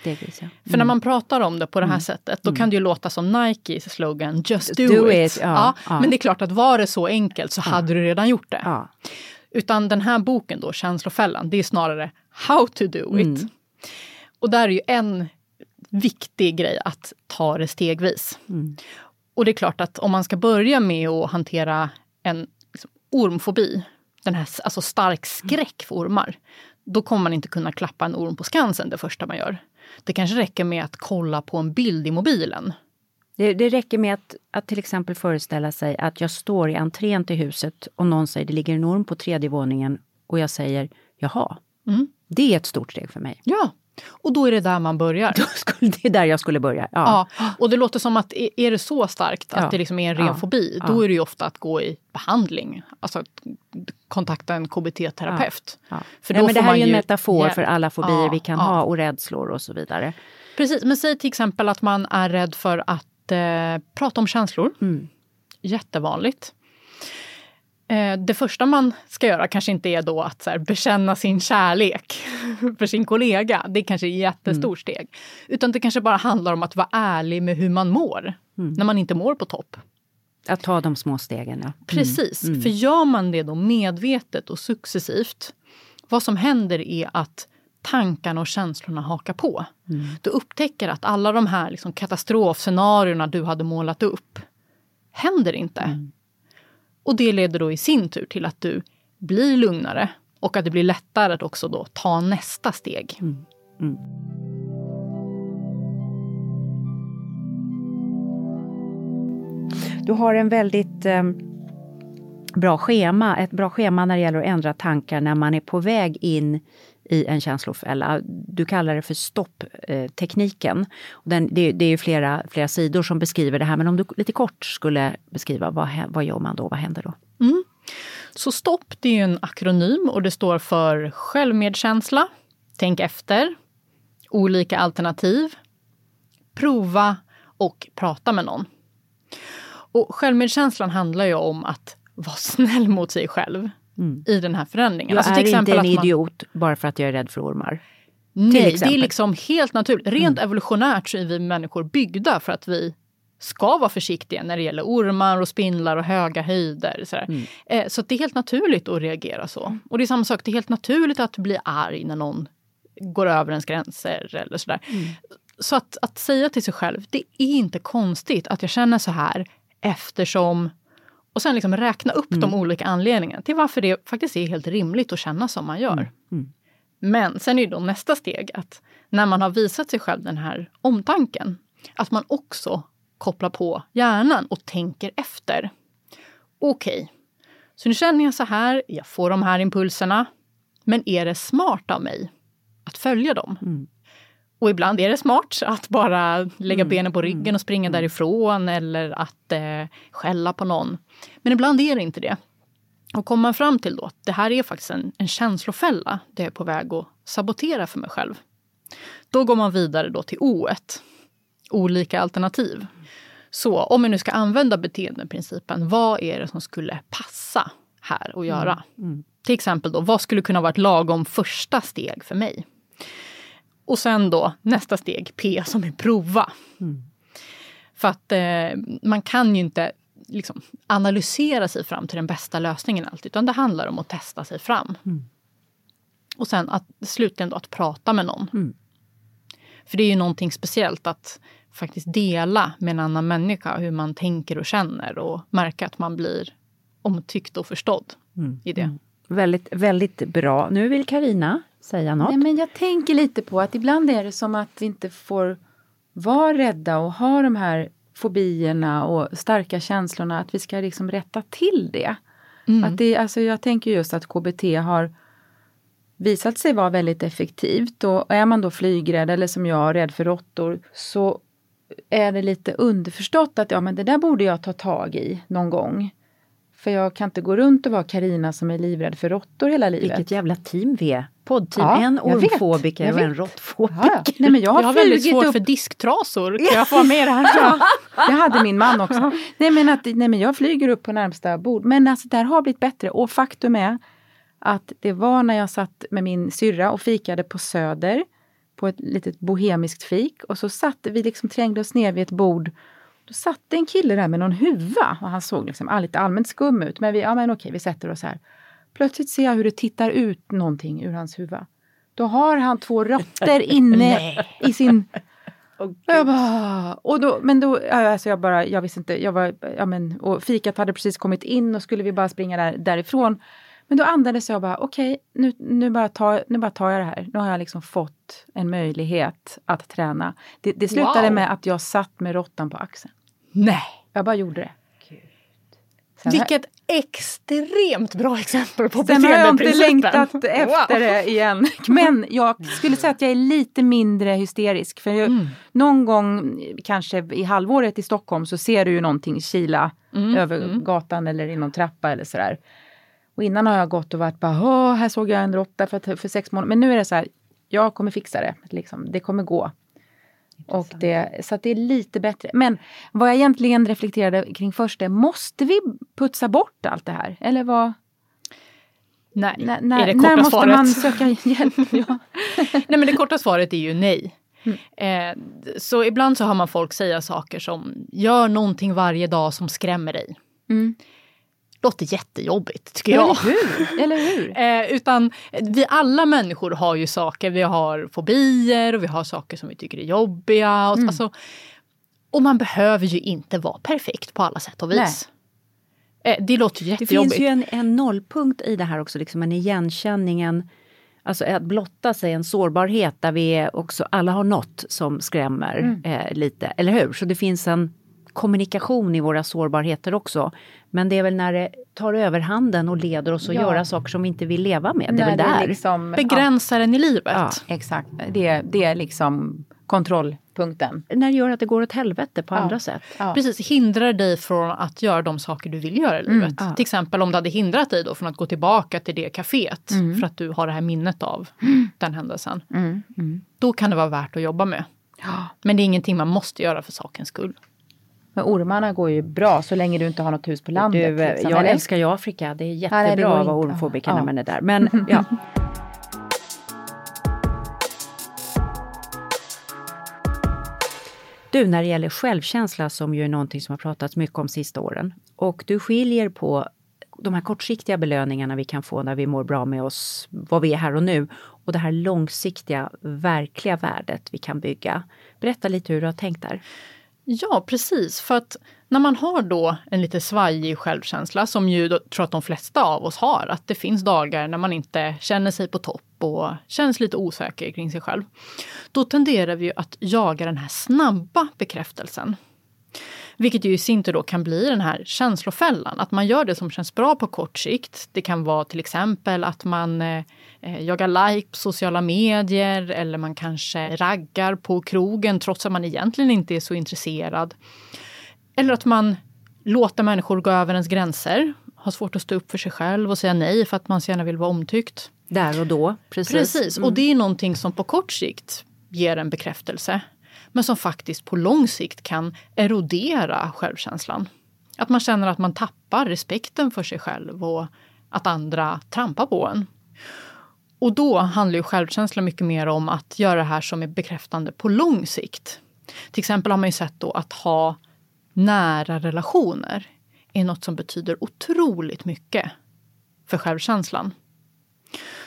Stegvis, ja. mm. För när man pratar om det på det här mm. sättet, då mm. kan det ju låta som Nikes slogan Just do, do it. it. Ja, ja, Men det är klart att var det så enkelt så hade du redan gjort det. Utan den här boken då, Känslofällan, det är snarare How to do it. Mm. Och där är ju en viktig grej att ta det stegvis. Mm. Och det är klart att om man ska börja med att hantera en liksom, ormfobi, den här alltså stark skräck för ormar, då kommer man inte kunna klappa en orm på Skansen det första man gör. Det kanske räcker med att kolla på en bild i mobilen. Det, det räcker med att, att till exempel föreställa sig att jag står i entrén till huset och någon säger det ligger en orm på tredje våningen och jag säger jaha. Mm. Det är ett stort steg för mig. Ja, och då är det där man börjar. det är där jag skulle börja. Ja. ja. Och det låter som att är det så starkt att ja. det liksom är en ren ja. fobi, då är det ju ofta att gå i behandling. Alltså att kontakta en KBT-terapeut. För Nej, men det här är ju en metafor för alla fobier vi kan ha och rädslor och så vidare. Precis, men säg till exempel att man är rädd för att eh, prata om känslor. Mm. Jättevanligt. Eh, det första man ska göra kanske inte är då att så här, bekänna sin kärlek för sin kollega. Det är kanske är ett jättestort mm. steg. Utan det kanske bara handlar om att vara ärlig med hur man mår mm. när man inte mår på topp. Att ta de små stegen, ja. Mm. Precis, mm. för gör man det då medvetet och successivt, vad som händer är att tankarna och känslorna hakar på. Mm. Du upptäcker att alla de här liksom katastrofscenarierna du hade målat upp händer inte. Och det leder då i sin tur till att du blir lugnare och att det blir lättare att också då ta nästa steg. Mm. Mm. Du har en väldigt eh, bra schema, ett bra schema när det gäller att ändra tankar när man är på väg in i en känslofälla. Du kallar det för stopptekniken. Den, det, det är flera, flera sidor som beskriver det här, men om du lite kort skulle beskriva vad, vad gör man då? Vad händer då? Mm. Så stopp, det är en akronym och det står för självmedkänsla, tänk efter, olika alternativ, prova och prata med någon. Och självmedkänslan handlar ju om att vara snäll mot sig själv mm. i den här förändringen. Jag alltså, är inte en idiot man... bara för att jag är rädd för ormar. Nej, det är liksom helt naturligt. Rent mm. evolutionärt så är vi människor byggda för att vi ska vara försiktiga när det gäller ormar och spindlar och höga höjder. Så, mm. eh, så det är helt naturligt att reagera så. Och det är samma sak, det är helt naturligt att bli arg när någon går över ens gränser eller sådär. Mm. Så att, att säga till sig själv, det är inte konstigt att jag känner så här eftersom och sen liksom räkna upp mm. de olika anledningarna till varför det faktiskt är helt rimligt att känna som man gör. Mm. mm. Men sen är ju då nästa steg att när man har visat sig själv den här omtanken, att man också kopplar på hjärnan och tänker efter. Okej, okay, så nu känner jag så här, jag får de här impulserna. Men är det smart av mig att följa dem? Mm. Och ibland är det smart att bara lägga mm. benen på ryggen och springa mm. därifrån eller att eh, skälla på någon. Men ibland är det inte det. Och kommer man fram till då att det här är faktiskt en, en känslofälla, det är på väg att sabotera för mig själv. Då går man vidare då till O1, olika alternativ. Så om vi nu ska använda beteendeprincipen, vad är det som skulle passa här att göra? Mm. Mm. Till exempel då, vad skulle kunna vara ett lagom första steg för mig? Och sen då nästa steg, P som är prova. Mm. För att eh, man kan ju inte liksom, analysera sig fram till den bästa lösningen alltid, utan det handlar om att testa sig fram. Mm. Och sen att slutligen då att prata med någon. Mm. För det är ju någonting speciellt att faktiskt dela med en annan människa hur man tänker och känner och märka att man blir omtyckt och förstådd mm. i det. Mm. Väldigt, väldigt bra. Nu vill Karina säga något. Nej, men jag tänker lite på att ibland är det som att vi inte får vara rädda och ha de här fobierna och starka känslorna. Att vi ska liksom rätta till det. Att det, alltså jag tänker just att KBT har visat sig vara väldigt effektivt och är man då flygrädd eller som jag, rädd för råttor, så är det lite underförstått att ja men det där borde jag ta tag i någon gång. För jag kan inte gå runt och vara Karina som är livrädd för råttor hela livet. Vilket jävla team vi är. Poddteam, Ja, en jag ormfobiker jag och en råttfobiker. Ja, ja. Nej, men jag har, Jag har väldigt svårt upp för disktrasor. Kan jag få vara med i det här? Ja, det hade min man också. Nej men, att, nej men jag flyger upp på närmsta bord. Men alltså det här har blivit bättre och faktum är att det var när jag satt med min syrra och fikade på Söder på ett litet bohemiskt fik och så satt vi liksom trängde oss ner vid ett bord. Då satt en kille där med någon huva och han såg liksom all- lite allmänt skum ut. Men vi, ja men okej, vi sätter oss här. Plötsligt ser jag hur det tittar ut någonting ur hans huva. Då har han två rötter inne i sin jag bara, och då, men då, alltså jag bara, jag visste inte, jag var, ja men, och fikat hade precis kommit in och skulle vi bara springa där, därifrån. Men då andades jag bara, okej, nu, nu, bara tar, nu bara tar jag det här. Nu har jag liksom fått en möjlighet att träna. Det, det slutade Wow. med att jag satt med råttan på axeln. Nej. Jag bara gjorde det. Sen Vilket extremt bra exempel på Sen har jag inte längtat efter Wow. det igen. Men jag skulle säga att jag är lite mindre hysterisk. För jag, Mm. någon gång, kanske i halvåret i Stockholm, så ser du ju någonting kila Mm, över gatan eller i någon trappa eller sådär. Och innan har jag gått och varit bara, här såg jag en råtta för, för sex månader. Men nu är det så här, jag kommer fixa det. Liksom. Det kommer gå. Och det, så det är lite bättre. Men vad jag egentligen reflekterade kring först är, måste vi putsa bort allt det här? Eller vad? Nej, När, är när, det när korta måste svaret. man söka hjälp? Ja. Nej men det korta svaret är ju nej. Mm. Eh, så ibland så hör man folk säga saker som gör någonting varje dag som skrämmer dig. Mm. Låter jättejobbigt tycker jag. Eller hur? Eller hur? Eh, utan vi alla människor har ju saker, vi har fobier och vi har saker som vi tycker är jobbiga. Och, Mm. alltså, och man behöver ju inte vara perfekt på alla sätt och vis. Eh, det låter ju Det jättejobbigt. finns ju en, en nollpunkt i det här också, liksom en igenkänning, en, alltså att blotta sig, en sårbarhet där vi också, alla har något som skrämmer Mm. eh, lite, eller hur? Så det finns en kommunikation i våra sårbarheter också. Men det är väl när det tar överhanden och leder oss att Ja. göra saker som vi inte vill leva med, det är När väl där. liksom, Begränsaren i livet. Ja. Ja, exakt. Det, det är liksom kontrollpunkten. När det gör att det går åt helvete på Ja. andra sätt. Ja. Precis, hindrar dig från att göra de saker du vill göra i Mm, livet. ja. Till exempel om det hade hindrat dig då från att gå tillbaka till det kaféet Mm. för att du har det här minnet av den händelsen. Mm, mm. Då kan det vara värt att jobba med. Ja. Men det är ingenting man måste göra för sakens skull. Men ormarna går ju bra så länge du inte har något hus på landet. Du, eh, liksom, jag eller? älskar ju Afrika, det är nej, jättebra går att vara ormfobiker Ja. när man är där. Men ja. Du, när det gäller självkänsla som ju är någonting som har pratats mycket om sista åren. Och du skiljer på de här kortsiktiga belöningarna vi kan få när vi mår bra med oss, vad vi är här och nu. Och det här långsiktiga, verkliga värdet vi kan bygga. Berätta lite hur du har tänkt där. Ja, precis. För att när man har då en lite svajig självkänsla, som ju då, tror att de flesta av oss har, att det finns dagar när man inte känner sig på topp och känns lite osäker kring sig själv. Då tenderar vi ju att jaga den här snabba bekräftelsen. Vilket ju i sin tur då kan bli den här känslofällan. Att man gör det som känns bra på kort sikt. Det kan vara till exempel att man eh, eh, jagar like på sociala medier eller man kanske raggar på krogen trots att man egentligen inte är så intresserad. Eller att man låter människor gå över ens gränser. Har svårt att stå upp för sig själv och säga nej för att man så gärna vill vara omtyckt. Där och då, precis. Precis, och det är någonting som på kort sikt ger en bekräftelse. Men som faktiskt på lång sikt kan erodera självkänslan. Att man känner att man tappar respekten för sig själv och att andra trampar på en. Och då handlar ju självkänsla mycket mer om att göra det här som är bekräftande på lång sikt. Till exempel har man ju sett då att ha nära relationer är något som betyder otroligt mycket för självkänslan.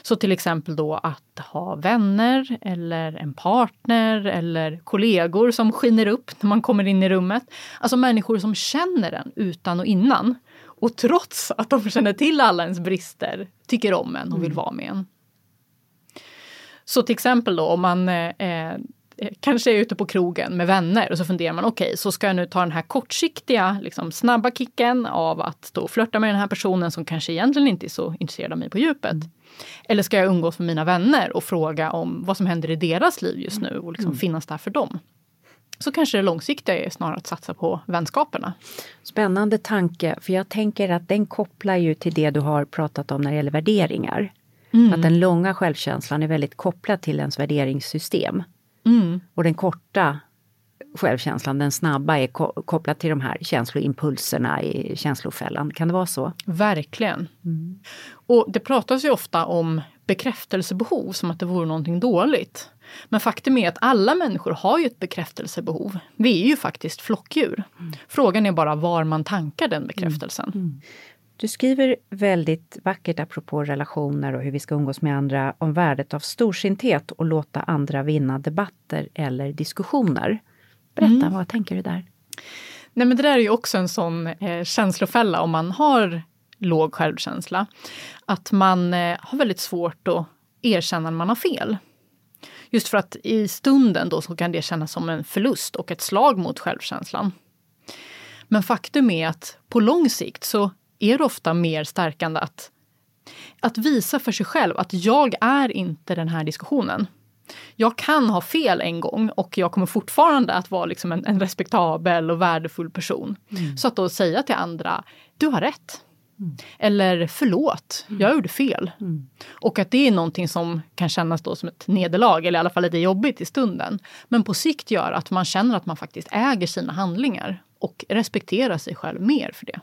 Så till exempel då att ha vänner eller en partner eller kollegor som skiner upp när man kommer in i rummet. Alltså människor som känner en utan och innan. Och trots att de känner till alla ens brister tycker om en och vill vara med en. Så till exempel då om man eh, eh, kanske är ute på krogen med vänner och så funderar man, okej, okay, så ska jag nu ta den här kortsiktiga, liksom, snabba kicken av att och flörta med den här personen som kanske egentligen inte är så intresserad av mig på djupet. Mm. Eller ska jag umgås med mina vänner och fråga om vad som händer i deras liv just nu och liksom mm. finnas där för dem? Så kanske det långsiktiga är snarare att satsa på vänskaperna. Spännande tanke, för jag tänker att den kopplar ju till det du har pratat om när det gäller värderingar. Mm. Att den långa självkänslan är väldigt kopplad till ens värderingssystem. Mm. Och den korta självkänslan, den snabba, är ko kopplad till de här känsloimpulserna i känslofällan. Kan det vara så? Verkligen. Mm. Och det pratas ju ofta om bekräftelsebehov som att det vore någonting dåligt. Men faktum är att alla människor har ju ett bekräftelsebehov. Vi är ju faktiskt flockdjur. Mm. Frågan är bara var man tankar den bekräftelsen. Mm. Du skriver väldigt vackert apropå relationer och hur vi ska umgås med andra om värdet av storsinthet och låta andra vinna debatter eller diskussioner. Berätta, mm. vad tänker du där? Nej men det där är ju också en sån eh, känslofälla om man har låg självkänsla. Att man eh, har väldigt svårt att erkänna när man har fel. Just för att i stunden då så kan det kännas som en förlust och ett slag mot självkänslan. Men faktum är att på lång sikt så är det ofta mer stärkande att, att visa för sig själv att jag är inte den här diskussionen. Jag kan ha fel en gång och jag kommer fortfarande att vara liksom en, en respektabel och värdefull person. Mm. Så att då säga till andra, du har rätt. Mm. Eller förlåt, jag gjorde fel. Mm. Och att det är någonting som kan kännas då som ett nederlag, eller i alla fall lite jobbigt i stunden. Men på sikt gör att man känner att man faktiskt äger sina handlingar och respekterar sig själv mer för det.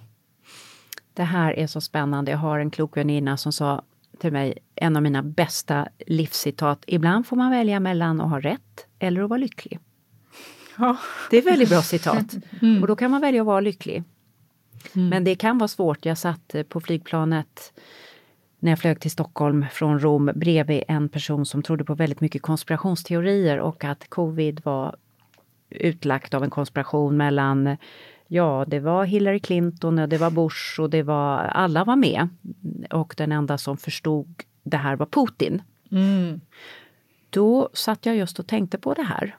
Det här är så spännande. Jag har en klok väninna som sa till mig, en av mina bästa livscitat. Ibland får man välja mellan att ha rätt eller att vara lycklig. Ja. Det är ett väldigt bra citat. Mm. Och då kan man välja att vara lycklig. Mm. Men det kan vara svårt. Jag satt på flygplanet när jag flög till Stockholm från Rom bredvid en person som trodde på väldigt mycket konspirationsteorier och att covid var utlagt av en konspiration mellan Ja, det var Hillary Clinton och det var Bush och det var alla var med. Och den enda som förstod det här var Putin. Mm. Då satt jag just och tänkte på det här.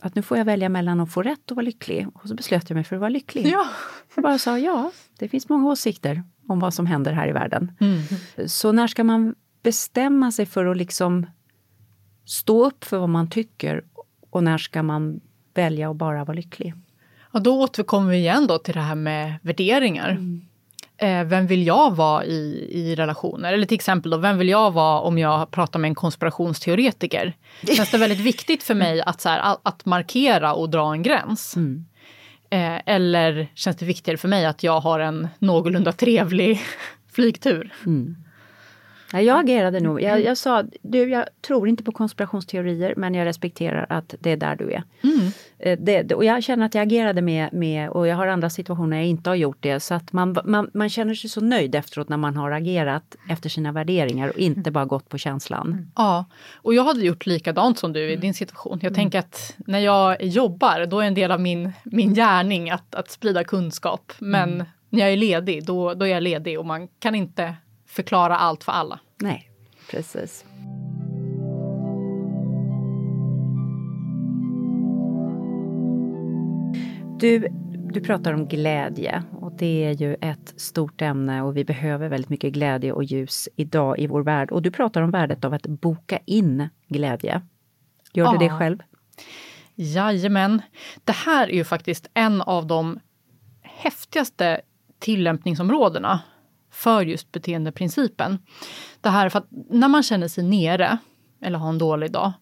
Att nu får jag välja mellan att få rätt och vara lycklig. Och så beslöt jag mig för att vara lycklig. Ja. Jag bara sa ja, det finns många åsikter om vad som händer här i världen. Mm. Så när ska man bestämma sig för att liksom stå upp för vad man tycker och när ska man välja att bara vara lycklig? Ja, då återkommer vi igen då till det här med värderingar. Mm. Eh, vem vill jag vara i, i relationer? Eller till exempel, då, vem vill jag vara om jag pratar med en konspirationsteoretiker? Det känns det väldigt viktigt för mig att, så här, att markera och dra en gräns? Mm. Eh, eller känns det viktigare för mig att jag har en någorlunda trevlig flygtur? Mm. Ja, jag agerade nog. Jag, jag, sa, du jag tror inte på konspirationsteorier men jag respekterar att det är där du är. Mm. Eh, det, och jag känner att jag agerade med, med, och jag har andra situationer jag inte har gjort det. Så att man, man, man känner sig så nöjd efteråt när man har agerat efter sina värderingar och inte bara gått på känslan. Ja, och jag hade gjort likadant som du i din situation. Jag mm. tänker att när jag jobbar då är en del av min, min gärning att, att sprida kunskap. Men mm. när jag är ledig då, då är jag ledig och man kan inte förklara allt för alla. Nej, precis. Du, du pratar om glädje och det är ju ett stort ämne och vi behöver väldigt mycket glädje och ljus idag i vår värld. Och du pratar om värdet av att boka in glädje. Gör ja. du det själv? Jajamän. Det här är ju faktiskt en av de häftigaste tillämpningsområdena för just beteendeprincipen. Det här för att när man känner sig nere eller har en dålig dag,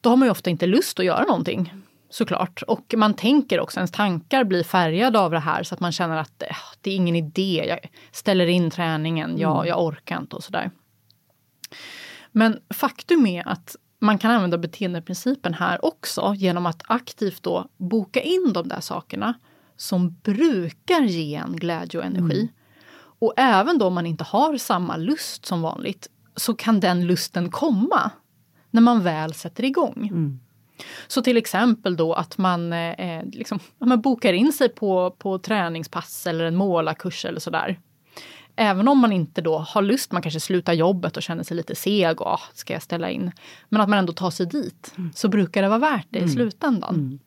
då har man ju ofta inte lust att göra någonting såklart. Och man tänker också, ens tankar blir färgade av det här så att man känner att äh, det är ingen idé, jag ställer in träningen, jag, mm. jag orkar inte och sådär. Men faktum är att man kan använda beteendeprincipen här också genom att aktivt då boka in de där sakerna som brukar ge en glädje och energi. Mm. Och även då man inte har samma lust som vanligt så kan den lusten komma när man väl sätter igång. Mm. Så till exempel då att man, eh, liksom, man bokar in sig på, på träningspass eller en målarkurs eller sådär. även om man inte då har lust, man kanske slutar jobbet och känner sig lite seg och ah, ska jag ställa in. Men att man ändå tar sig dit, så brukar det vara värt det i slutändan.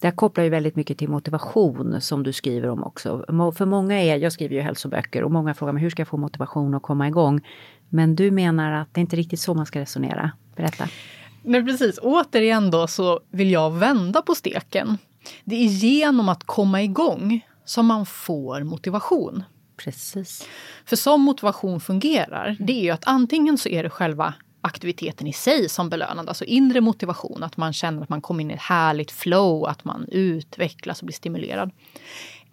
Det här kopplar ju väldigt mycket till motivation som du skriver om också. För många är, jag skriver ju hälsoböcker och många frågar mig hur ska jag få motivation att komma igång? Men du menar att det är inte riktigt så man ska resonera. Berätta. Nej precis, återigen då så vill jag vända på steken. Det är genom att komma igång som man får motivation. Precis. För som motivation fungerar, det är ju att antingen så är det själva aktiviteten i sig som belönande, alltså inre motivation, att man känner att man kommer in i ett härligt flow, att man utvecklas och blir stimulerad.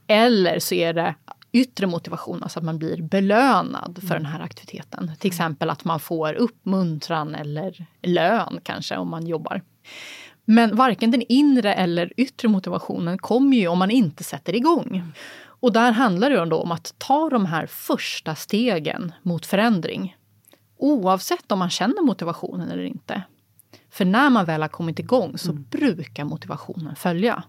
Eller så är det yttre motivation, alltså att man blir belönad för den här aktiviteten. Till exempel att man får uppmuntran eller lön kanske om man jobbar. Men varken den inre eller yttre motivationen kommer ju om man inte sätter igång. Och där handlar det då om att ta de här första stegen mot förändring. Oavsett om man känner motivationen eller inte. För när man väl har kommit igång så brukar motivationen följa.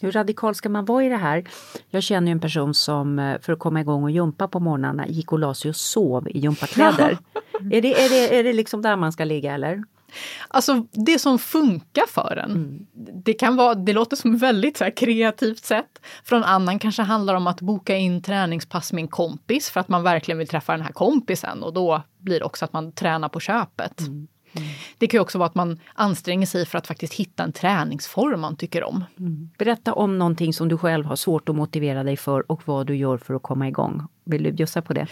Hur radikal ska man vara i det här? Jag känner ju en person som eh, för att komma igång och jumpa på morgnarna gick och la sig och sov i gympakläder. är, det, är, det, är det liksom där man ska ligga eller? Alltså det som funkar för en. Det, kan vara, det låter som ett väldigt så här, kreativt sätt. För en annan kanske handlar om att boka in träningspass med en kompis för att man verkligen vill träffa den här kompisen och då blir det också att man tränar på köpet. Det kan ju också vara att man anstränger sig för att faktiskt hitta en träningsform man tycker om. Berätta om någonting som du själv har svårt att motivera dig för och vad du gör för att komma igång. Vill du bjussa på det?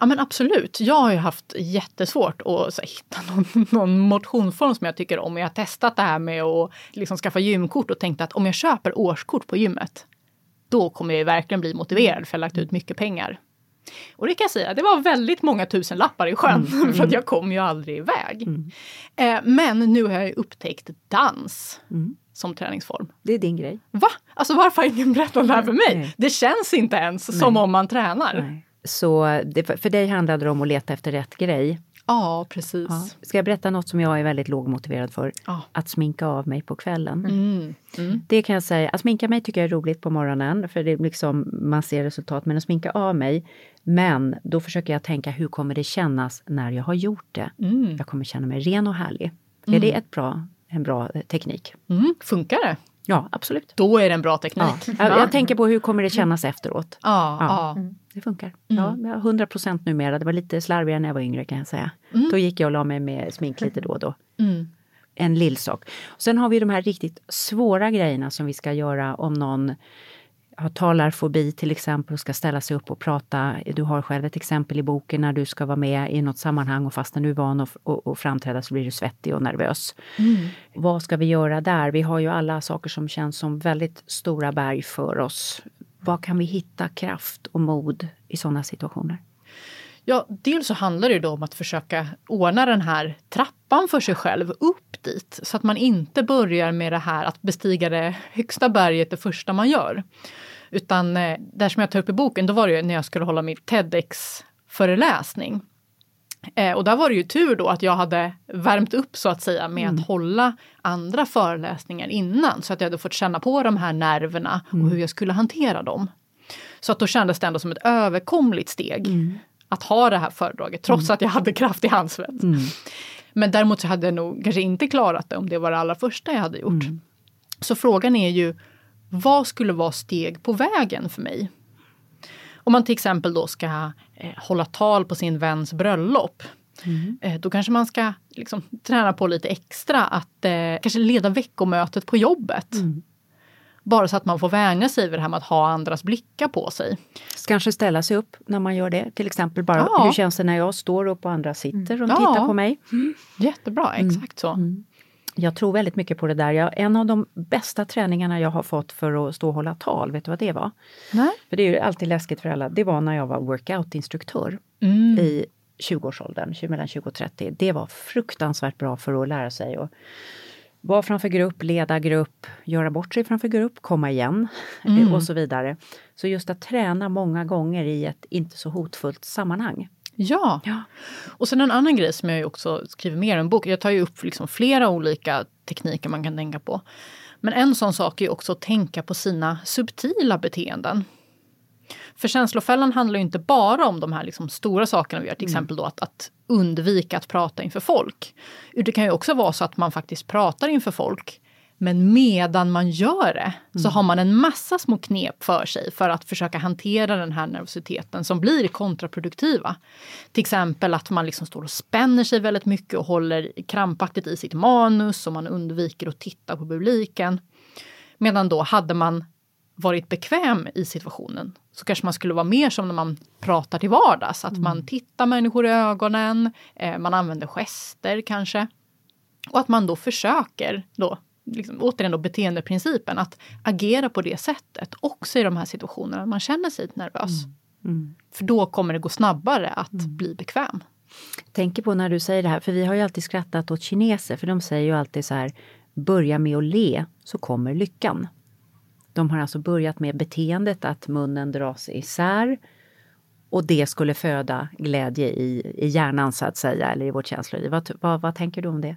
Ja men absolut. Jag har ju haft jättesvårt att hitta någon, någon motionsform som jag tycker om. Jag har testat det här med att liksom, skaffa gymkort och tänkt att om jag köper årskort på gymmet, då kommer jag verkligen bli motiverad för jag har lagt ut mycket pengar. Och det kan jag säga, det var väldigt många tusen lappar i sjön för att jag kom ju aldrig iväg. Eh, men nu har jag ju upptäckt dans som träningsform. Det är din grej. Va? Alltså varför har ingen berättat det här för mig? Nej. Det känns inte ens som om man tränar. Nej. Så det, för dig handlade det om att leta efter rätt grej. Ja, precis. Ja. Ska jag berätta något som jag är väldigt lågmotiverad för? Ja. Att sminka av mig på kvällen. Mm. Mm. Det kan jag säga, att sminka mig tycker jag är roligt på morgonen för det är liksom, man ser resultat. Men att sminka av mig, men då försöker jag tänka hur kommer det kännas när jag har gjort det? Mm. Jag kommer känna mig ren och härlig. Är det ett bra, en bra teknik? Mm. Funkar det? Ja, absolut. Då är det en bra teknik. Ja. Jag, jag tänker på hur kommer det kännas efteråt? Ja, Ja. ja. Det funkar. Ja, jag har 100 procent numera. Det var lite slarvigare när jag var yngre kan jag säga. Då gick jag och la mig med smink lite då och då. Mm. En lillsak. Sen har vi de här riktigt svåra grejerna som vi ska göra om någon har talarfobi till exempel och ska ställa sig upp och prata. Du har själv ett exempel i boken när du ska vara med i något sammanhang och fastän du är van att och, och framträda så blir du svettig och nervös. Vad ska vi göra där? Vi har ju alla saker som känns som väldigt stora berg för oss. Var kan vi hitta kraft och mod i sådana situationer? Ja, dels så handlar det då om att försöka ordna den här trappan för sig själv upp dit. Så att man inte börjar med det här att bestiga det högsta berget det första man gör. Utan eh, där som jag tar upp i boken, då var det när jag skulle hålla min TEDx-föreläsning. Eh, och där var det ju tur då att jag hade värmt upp så att säga med att hålla andra föreläsningar innan. Så att jag hade fått känna på de här nerverna och hur jag skulle hantera dem. Så att då kändes det ändå som ett överkomligt steg att ha det här föredraget trots att jag hade kraftig handsvett. Men däremot så hade jag nog kanske inte klarat det om det var det allra första jag hade gjort. Så frågan är ju, vad skulle vara steg på vägen för mig? Om man till exempel då ska eh, hålla tal på sin väns bröllop. Eh, då kanske man ska liksom, träna på lite extra att eh, kanske leda veckomötet på jobbet. Bara så att man får vänja sig vid det här med att ha andras blickar på sig. Kanske ställa sig upp när man gör det. Till exempel bara, Ja. hur känns det när jag står upp och andra sitter och Ja. tittar på mig? Jättebra, exakt så. Jag tror väldigt mycket på det där. Jag, en av de bästa träningarna jag har fått för att stå och hålla tal, vet du vad det var? Nej. För det är ju alltid läskigt för alla. Det var när jag var workout-instruktör Mm. i 20-årsåldern, 20 mellan 20 och 30. Det var fruktansvärt bra för att lära sig och vara framför grupp, leda grupp, göra bort sig framför grupp, komma igen Mm. och så vidare. Så just att träna många gånger i ett inte så hotfullt sammanhang. Ja. Ja. Och sen en annan grej som jag också skriver mer i en bok. Jag tar ju upp liksom flera olika tekniker man kan tänka på. Men en sån sak är ju också att tänka på sina subtila beteenden. För känslofällan handlar ju inte bara om de här liksom stora sakerna vi gör, till exempel då att, att undvika att prata inför folk. Det kan ju också vara så att man faktiskt pratar inför folk men medan man gör det så har man en massa små knep för sig för att försöka hantera den här nervositeten som blir kontraproduktiva. Till exempel att man liksom står och spänner sig väldigt mycket och håller krampaktigt i sitt manus och man undviker att titta på publiken. Medan då hade man varit bekväm i situationen så kanske man skulle vara mer som när man pratar till vardags. Att man tittar människor i ögonen, eh, man använder gester kanske. Och att man då försöker då liksom, återigen då beteendeprincipen, att agera på det sättet också i de här situationerna man känner sig nervös. Mm. För då kommer det gå snabbare att bli bekväm. tänker på när du säger det här, för vi har ju alltid skrattat åt kineser, för de säger ju alltid så här, börja med att le så kommer lyckan. De har alltså börjat med beteendet att munnen dras isär och det skulle föda glädje i, i hjärnan så att säga, eller i vårt känsloliv. Vad, vad, vad tänker du om det?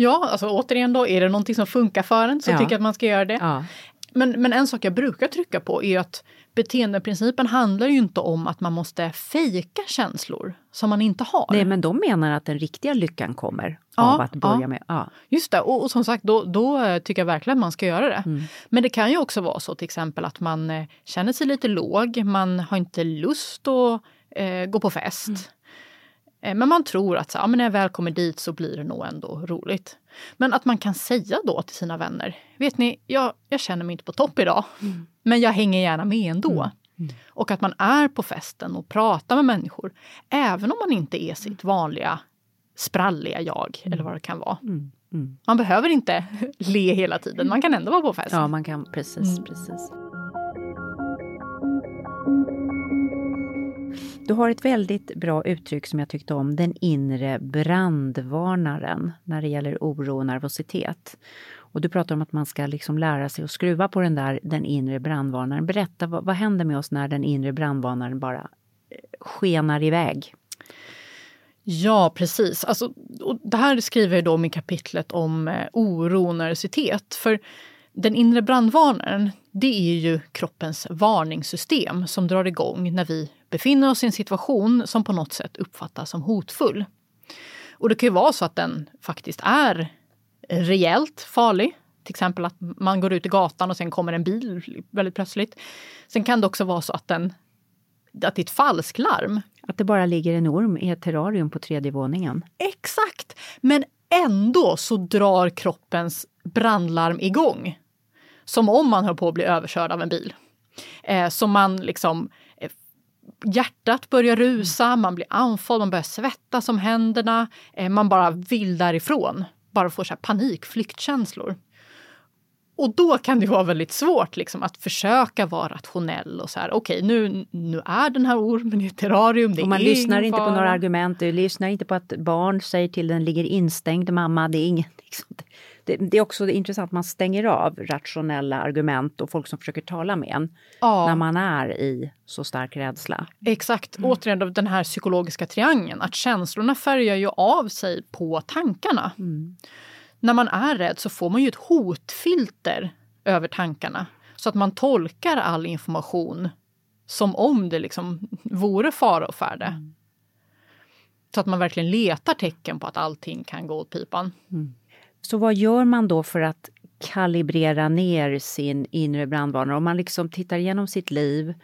Ja, alltså återigen då, är det någonting som funkar för en så Ja. tycker jag att man ska göra det. Ja. Men, men en sak jag brukar trycka på är att beteendeprincipen handlar ju inte om att man måste fejka känslor som man inte har. Nej, men de menar att den riktiga lyckan kommer Ja, av att börja ja. med... Ja. Just det, och, och som sagt då, då eh, tycker jag verkligen att man ska göra det. Mm. Men det kan ju också vara så till exempel att man eh, känner sig lite låg, man har inte lust att eh, gå på fest. Mm. Eh, Men man tror att så, ja, men när jag väl kommer dit så blir det nog ändå roligt. Men att man kan säga då till sina vänner, vet ni, jag, jag känner mig inte på topp idag, Mm. men jag hänger gärna med ändå. Och att man är på festen och pratar med människor, även om man inte är sitt vanliga spralliga jag, eller vad det kan vara. Mm. Mm. Man behöver inte le hela tiden, man kan ändå vara på fest. ja, man kan precis, Mm. precis. Du har ett väldigt bra uttryck som jag tyckte om, den inre brandvarnaren när det gäller oro och nervositet. Och du pratar om att man ska liksom lära sig att skruva på den där den inre brandvarnaren. Berätta, vad, vad händer med oss när den inre brandvarnaren bara eh, skenar iväg? Ja, precis. Alltså, och det här skriver jag då om i kapitlet om eh, oro och nervositet. För den inre brandvarnaren, det är ju kroppens varningssystem som drar igång när vi befinner oss i en situation som på något sätt uppfattas som hotfull. Och det kan ju vara så att den faktiskt är rejält farlig. Till exempel att man går ut i gatan och sen kommer en bil väldigt plötsligt. Sen kan det också vara så att, den, att det är ett falsklarm. Att det bara ligger en orm i ett terrarium på tredje våningen. Exakt! Men ändå så drar kroppens brandlarm igång. Som om man höll på att bli överkörd av en bil. Eh, så man liksom... Hjärtat börjar rusa, man blir andfådd, man börjar svettas om händerna. Eh, man bara vill därifrån. Bara får så här panik, flyktkänslor. Och då kan det vara väldigt svårt liksom, att försöka vara rationell och så här, okej nu, nu är den här ormen i ett terrarium, det Och man lyssnar inte på några argument, du lyssnar inte på att barn säger till den ligger instängd mamma, det är inget. Liksom, det, det är också intressant, man stänger av rationella argument och folk som försöker tala med en Ja. när man är i så stark rädsla. Exakt, återigen då den här psykologiska triangeln, att känslorna färgar ju av sig på tankarna. När man är rädd så får man ju ett hotfilter över tankarna. Så att man tolkar all information som om det liksom vore fara och färde. Så att man verkligen letar tecken på att allting kan gå åt pipan. Så vad gör man då för att kalibrera ner sin inre brandvarnare? Om man liksom tittar igenom sitt liv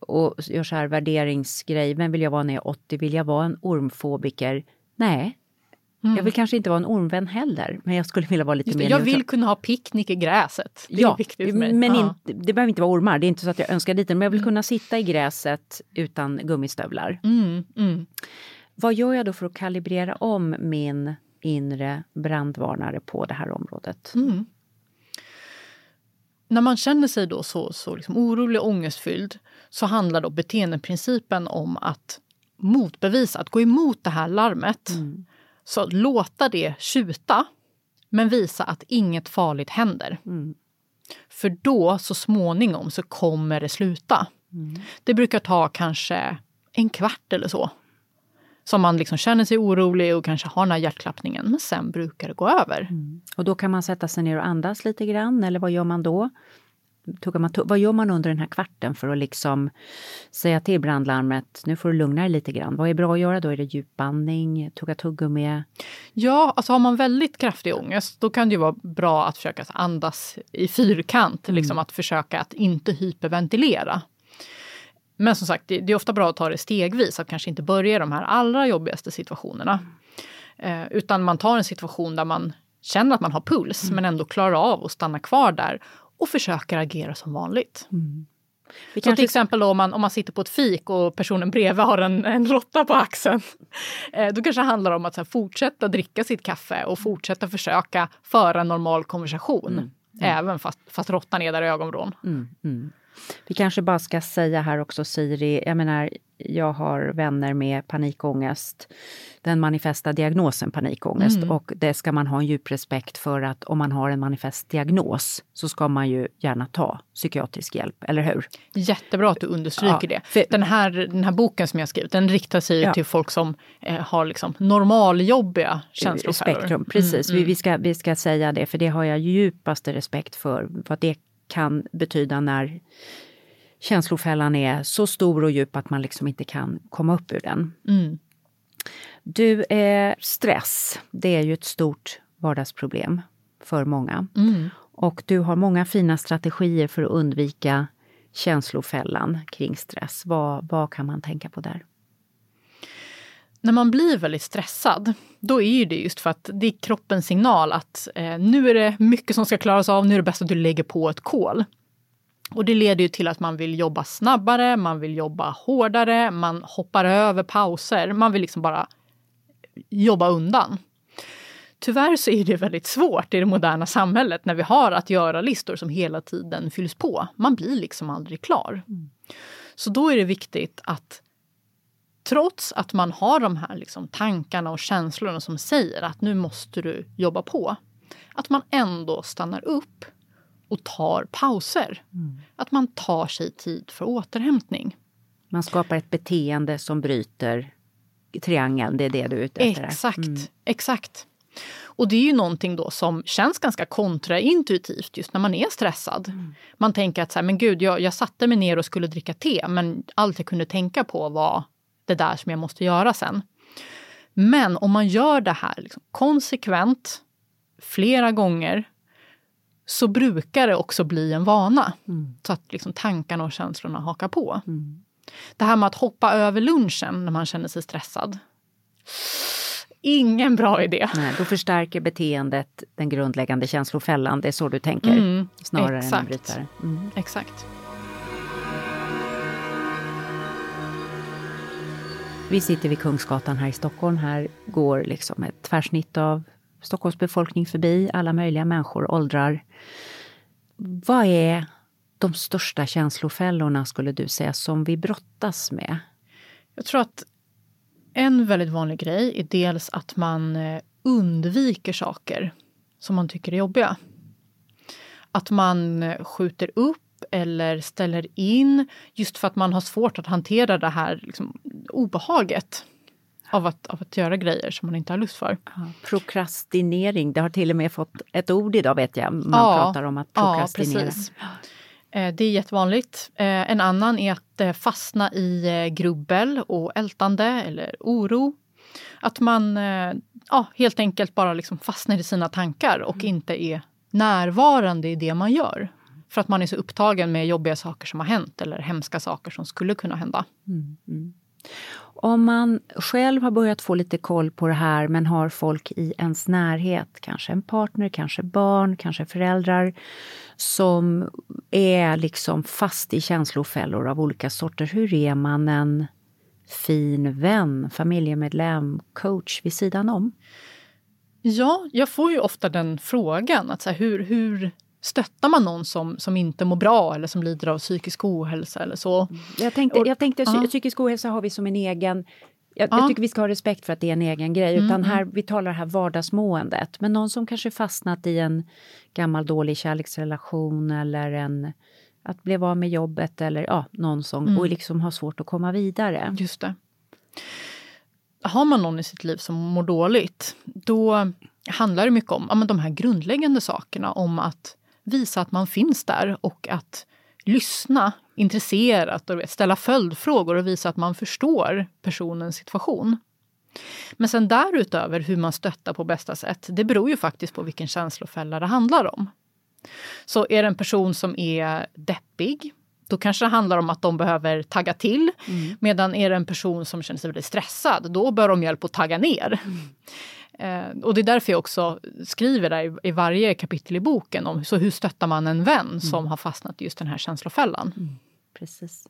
och gör så här värderingsgrej. Vem vill jag vara när jag är 80? Vill jag vara en ormfobiker? Nej. Jag vill kanske inte vara en ormvän heller, men jag skulle vilja vara lite Just mer jag neutral. vill kunna ha picknick i gräset. Det ja, men Ja. inte, det behöver inte vara ormar. Det är inte så att jag önskar dit men jag vill kunna sitta i gräset utan gummistövlar. Mm, mm. Vad gör jag då för att kalibrera om min inre brandvarnare på det här området? Mm. När man känner sig då så, så liksom orolig och ångestfylld så handlar då beteendeprincipen om att motbevisa, att gå emot det här larmet. Så att låta det tjuta, men visa att inget farligt händer. För då, så småningom, så kommer det sluta. Det brukar ta kanske en kvart eller så. Som man liksom känner sig orolig och kanske har den här hjärtklappningen, men sen brukar det gå över. Och då kan man sätta sig ner och andas lite grann, eller vad gör man då? tuggar man, vad gör man under den här kvarten för att liksom säga till brandlarmet, nu får du lugna dig lite grann. Vad är bra att göra då? Är det djupandning, tugga tuggummi? Ja, alltså har man väldigt kraftig ångest då kan det ju vara bra att försöka andas i fyrkant, mm. liksom att försöka att inte hyperventilera. Men som sagt, det, är ofta bra att ta det stegvis, att kanske inte börja i de här allra jobbigaste situationerna. Eh, utan man tar en situation där man känner att man har puls mm. men ändå klarar av att stanna kvar där och försöker agera som vanligt. Mm. så kanske... till exempel om, man, om man sitter på ett fik och personen bredvid har en, en råtta på axeln. Eh, då kanske det handlar om att här, fortsätta dricka sitt kaffe och fortsätta försöka föra en normal konversation. Mm. Mm. Även fast, fast råttan är där i ögonvrån. Mm. Mm. Vi kanske bara ska säga här också Siri, jag menar jag har vänner med panikångest, den manifesta diagnosen panikångest mm. och det ska man ha en djup respekt för att om man har en manifest diagnos så ska man ju gärna ta psykiatrisk hjälp, eller hur? Jättebra att du understryker ja, det. För, den, här, den här boken som jag skrivit, den riktar sig ja. till folk som eh, har liksom normaljobbiga känslofällor. Spektrum, precis. Mm, mm. Vi, vi, ska, vi ska säga det, för det har jag djupaste respekt för, vad det kan betyda när känslofällan är så stor och djup att man liksom inte kan komma upp ur den. Mm. Du, eh, stress, det är ju ett stort vardagsproblem för många. Mm. Och du har många fina strategier för att undvika känslofällan kring stress. Vad, vad kan man tänka på där? När man blir väldigt stressad, då är det just för att det är kroppens signal att eh, nu är det mycket som ska klaras av, nu är det bäst att du lägger på ett kol. Och det leder ju till att man vill jobba snabbare, man vill jobba hårdare, man hoppar över pauser, man vill liksom bara jobba undan. Tyvärr så är det väldigt svårt i det moderna samhället när vi har att göra-listor som hela tiden fylls på. Man blir liksom aldrig klar. Mm. Så då är det viktigt att trots att man har de här liksom tankarna och känslorna som säger att nu måste du jobba på, att man ändå stannar upp och tar pauser. Mm. Att man tar sig tid för återhämtning. Man skapar ett beteende som bryter triangeln, det är det du är ute efter? Exakt, mm. exakt. Och det är ju någonting då som känns ganska kontraintuitivt just när man är stressad. Mm. Man tänker att så här, men gud, jag, jag satte mig ner och skulle dricka te men allt jag kunde tänka på var det där som jag måste göra sen. Men om man gör det här liksom konsekvent, flera gånger, så brukar det också bli en vana. Mm. Så att liksom tankarna och känslorna hakar på. Mm. Det här med att hoppa över lunchen när man känner sig stressad. Ingen bra idé. Nej, då förstärker beteendet den grundläggande känslofällan. Det är så du tänker? Mm, snarare exakt. än att bryta det. Mm. Exakt. Vi sitter vid Kungsgatan här i Stockholm. Här går liksom ett tvärsnitt av Stockholms befolkning förbi, alla möjliga människor, åldrar. Vad är de största känslofällorna, skulle du säga, som vi brottas med? Jag tror att en väldigt vanlig grej är dels att man eh, undviker saker som man tycker är jobbiga. Att man eh, skjuter upp eller ställer in just för att man har svårt att hantera det här liksom, obehaget av att, av att göra grejer som man inte har lust för. Ja, prokrastinering, det har till och med fått ett ord idag vet jag. Man ja, pratar om att prokrastinera. Ja, precis. Eh, det är jättevanligt. Eh, en annan är att eh, fastna i grubbel och ältande eller oro. Att man ja, helt enkelt bara liksom fastnar i sina tankar och mm. inte är närvarande i det man gör. För att man är så upptagen med jobbiga saker som har hänt eller hemska saker som skulle kunna hända. Mm, mm. Om man själv har börjat få lite koll på det här men har folk i ens närhet, kanske en partner, kanske barn, kanske föräldrar som är liksom fast i känslofällor av olika sorter. Hur är man en fin vän, familjemedlem, coach vid sidan om? Ja, jag får ju ofta den frågan. Att så här, hur, hur stöttar man någon som, som inte mår bra eller som lider av psykisk ohälsa eller så. Mm. Jag tänkte, jag tänkte uh. psykisk ohälsa har vi som en egen jag, uh. jag, tycker vi ska ha respekt för att det är en egen grej. Mm, utan här, vi talar här vardagsmåendet. Men någon som kanske fastnat i en gammal dålig kärleksrelation eller en att bli av med jobbet eller ja, någon som mm. och liksom har svårt att komma vidare. Just det. Har man någon i sitt liv som mår dåligt, då handlar det mycket om ja, men de här grundläggande sakerna. Om att visa att man finns där och att lyssna intresserat och ställa följdfrågor och visa att man förstår personens situation. Men sen därutöver hur man stöttar på bästa sätt, det beror ju faktiskt på vilken känslofälla det handlar om. Så är det en person som är deppig, då kanske det handlar om att de behöver tagga till. Mm. Medan är det en person som känner sig väldigt stressad, då bör de hjälp att tagga ner. Mm. Eh, och det är därför jag också skriver där i, varje kapitel i boken om så hur stöttar man en vän mm. som har fastnat i just den här känslofällan. Mm. Precis.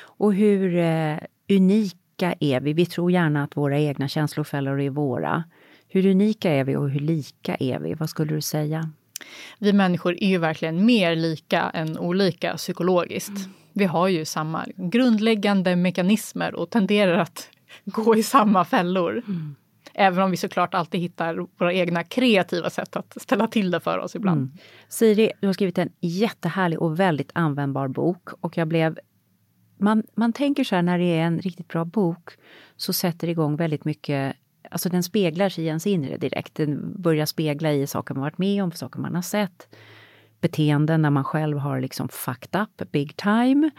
Och hur eh, unika är vi? Vi tror gärna att våra egna känslofällor är våra. Hur unika är vi och hur lika är vi? Vad skulle du säga? Vi människor är ju verkligen mer lika än olika psykologiskt. Mm. Vi har ju samma grundläggande mekanismer och tenderar att gå i samma fällor. Mm. Även om vi såklart alltid hittar våra egna kreativa sätt att ställa till det för oss ibland. Mm. Siri, du har skrivit en jättehärlig och väldigt användbar bok och jag blev man, man tänker så här när det är en riktigt bra bok så sätter det igång väldigt mycket Alltså den speglar sig i ens inre direkt. Den börjar spegla i saker man varit med om, saker man har sett. Beteenden när man själv har liksom fucked up big time.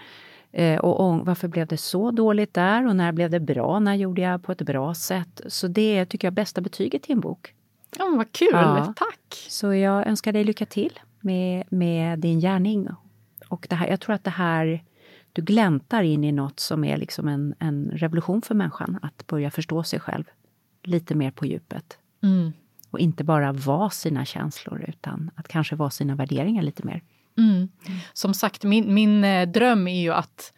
Eh, och varför blev det så dåligt där och när blev det bra? När gjorde jag på ett bra sätt? Så det tycker jag bästa betyget till en bok. Ja, men vad kul! Ja. Tack! Så jag önskar dig lycka till med, med din gärning. Och det här, jag tror att det här du gläntar in i något som är liksom en, en revolution för människan, att börja förstå sig själv lite mer på djupet. Mm. Och inte bara vara sina känslor, utan att kanske vara sina värderingar lite mer. Mm. Som sagt, min, min eh, dröm är ju att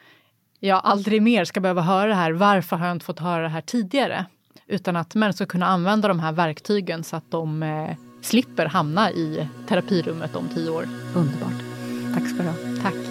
jag aldrig mer ska behöva höra det här. Varför har jag inte fått höra det här tidigare? Utan att människor ska kunna använda de här verktygen så att de eh, slipper hamna i terapirummet om tio år. Underbart. Tack ska du ha. Tack.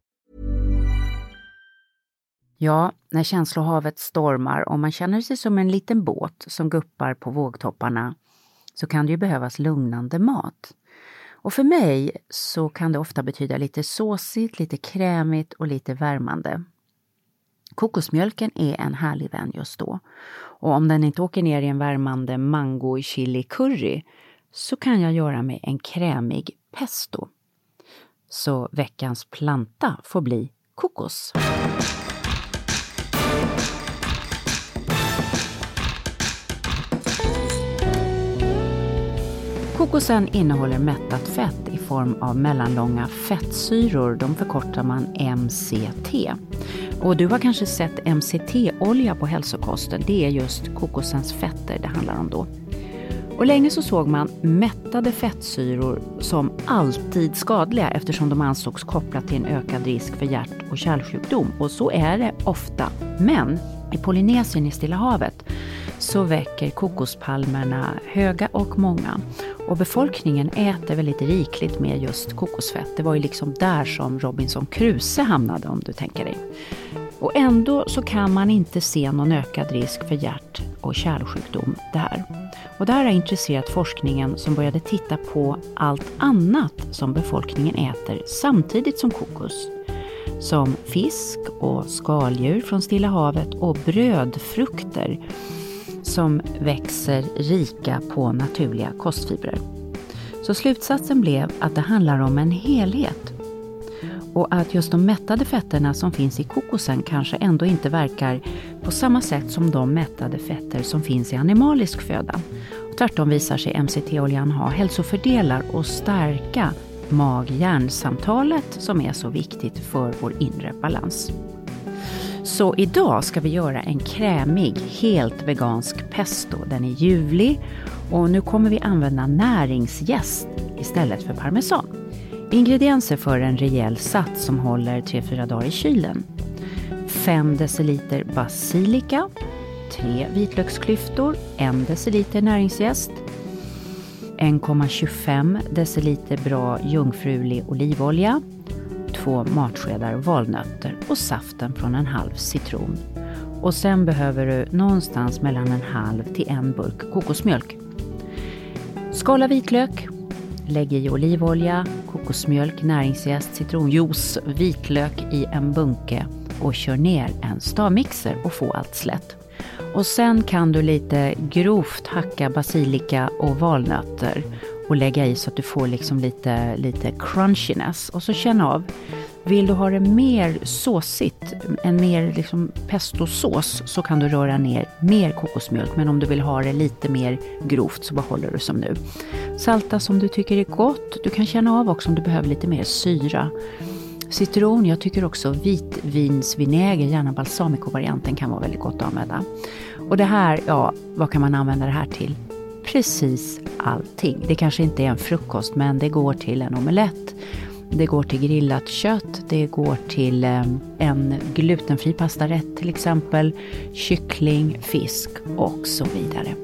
Ja, när känslohavet stormar och man känner sig som en liten båt som guppar på vågtopparna så kan det ju behövas lugnande mat. Och för mig så kan det ofta betyda lite såsigt, lite krämigt och lite värmande. Kokosmjölken är en härlig vän just då. Och om den inte åker ner i en värmande mango chili curry så kan jag göra mig en krämig pesto. Så veckans planta får bli kokos. Kokosen innehåller mättat fett i form av mellanlånga fettsyror. De förkortar man MCT. Och du har kanske sett MCT-olja på hälsokosten. Det är just kokosens fetter det handlar om då. Och länge så såg man mättade fettsyror som alltid skadliga eftersom de ansågs kopplat till en ökad risk för hjärt och kärlsjukdom. Och så är det ofta. Men i Polynesien i Stilla havet så väcker kokospalmerna höga och många. Och befolkningen äter väldigt rikligt med just kokosfett. Det var ju liksom där som Robinson Crusoe hamnade om du tänker dig. Och ändå så kan man inte se någon ökad risk för hjärt och kärlsjukdom där. Och det här har intresserat forskningen som började titta på allt annat som befolkningen äter samtidigt som kokos. som fisk och skaldjur från Stilla havet och brödfrukter som växer rika på naturliga kostfibrer. Så slutsatsen blev att det handlar om en helhet och att just de mättade fetterna som finns i kokosen kanske ändå inte verkar på samma sätt som de mättade fetter som finns i animalisk föda. Och tvärtom visar sig MCT-oljan ha hälsofördelar och stärka mag-hjärnsamtalet som är så viktigt för vår inre balans. Så idag ska vi göra en krämig, helt vegansk pesto. Den är ljuvlig och nu kommer vi använda näringsjäst istället för parmesan. Ingredienser för en rejäl sats som håller 3-4 dagar i kylen. 5 deciliter basilika, 3 vitlöksklyftor, 1 deciliter näringsjäst, 1,25 deciliter bra jungfrulig olivolja, två matskedar valnötter och saften från en halv citron. Och sen behöver du någonstans mellan en halv till en burk kokosmjölk. Skala vitlök, lägg i olivolja, kokosmjölk, näringsjäst, citronjuice, vitlök i en bunke och kör ner en stavmixer och få allt slätt. Och sen kan du lite grovt hacka basilika och valnötter och lägga i så att du får liksom lite, lite crunchiness. Och så känn av. Vill du ha det mer såsigt, en mer liksom pestosås, så kan du röra ner mer kokosmjölk. Men om du vill ha det lite mer grovt så behåller du som nu. Salta som du tycker är gott. Du kan känna av också om du behöver lite mer syra. Citron, jag tycker också vitvinsvinäger, gärna balsamico-varianten kan vara väldigt gott att använda. Och det här, ja, vad kan man använda det här till? Precis allting. Det kanske inte är en frukost, men det går till en omelett. Det går till grillat kött, det går till eh, en glutenfri pastarätt till exempel, kyckling, fisk och så vidare.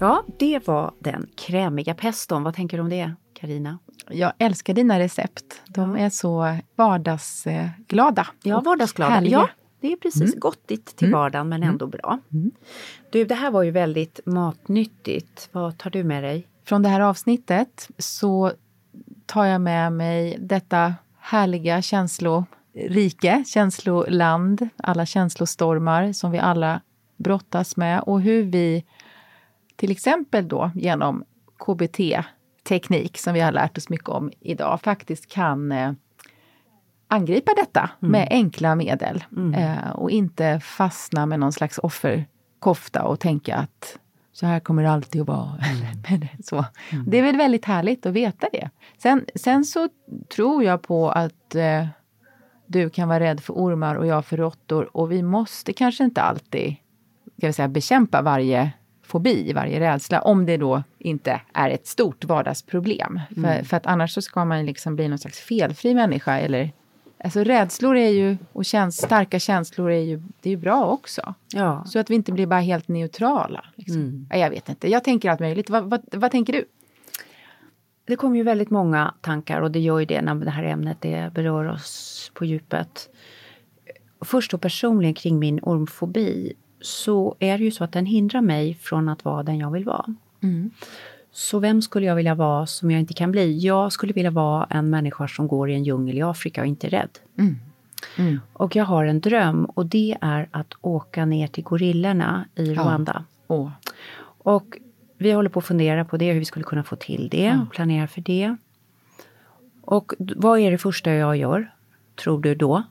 Ja, det var den krämiga peston. Vad tänker du om det, Karina? Jag älskar dina recept. De är så vardagsglada. Ja, vardagsglada. Härliga. Ja, det är precis Mm. gottigt till vardagen men ändå bra. Du, det här var ju väldigt matnyttigt. Vad tar du med dig? Från det här avsnittet så tar jag med mig detta härliga känslorike, känsloland, alla känslostormar som vi alla brottas med och hur vi till exempel då genom KBT-teknik som vi har lärt oss mycket om idag faktiskt kan eh, angripa detta med enkla medel eh, och inte fastna med någon slags offerkofta och tänka att så här kommer det alltid att vara. Men så. Det är väl väldigt härligt att veta det. Sen, sen så tror jag på att eh, du kan vara rädd för ormar och jag för råttor och vi måste kanske inte alltid ska vi säga, bekämpa varje fobi, varje rädsla, om det då inte är ett stort vardagsproblem. För, för att annars så ska man liksom bli någon slags felfri människa. Eller, alltså rädslor är ju, och käns starka känslor är ju, det är ju bra också. Ja. Så att vi inte blir bara helt neutrala. Liksom. Ja, jag vet inte, jag tänker allt möjligt. Vad, vad, vad tänker du? Det kommer ju väldigt många tankar och det gör ju det när det här ämnet det berör oss på djupet. Först då personligen kring min ormfobi så är det ju så att den hindrar mig från att vara den jag vill vara. Så vem skulle jag vilja vara som jag inte kan bli? Jag skulle vilja vara en människa som går i en djungel i Afrika och inte är rädd. Och jag har en dröm och det är att åka ner till gorillorna i Rwanda. Åh. Och vi håller på att fundera på det, hur vi skulle kunna få till det, och planera för det. Och vad är det första jag gör, tror du då?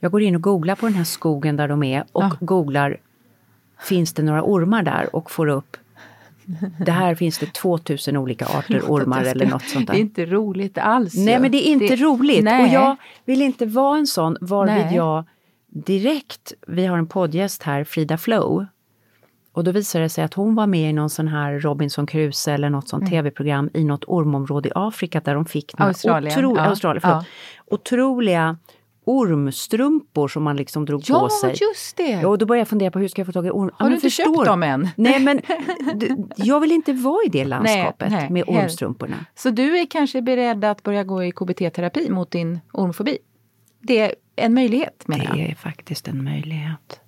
Jag går in och googlar på den här skogen där de är och Ja. googlar, finns det några ormar där? Och får upp, det här finns det 2000 olika arter ormar eller något sånt där. Det är inte roligt alls. Nej ju. men det är inte roligt. Nej. Och jag vill inte vara en sån varvid Nej. jag direkt, vi har en poddgäst här, Frida Flow. Och då visade det sig att hon var med i någon sån här Robinson Crusoe eller något Mm. sånt tv-program i något ormområde i Afrika där de fick Australien, otro- ja. Australien, förlåt, otroliga ormstrumpor som man liksom drog Ja, på sig. just det! Ja, och då började jag fundera på hur ska jag få tag i orm? Ja, Har men du inte förstår- köpt dem än? Nej men d- jag vill inte vara i det landskapet nej, med helt. ormstrumporna. Så du är kanske beredd att börja gå i KBT-terapi mot din ormfobi? Det är en möjlighet menar jag. Det är faktiskt en möjlighet.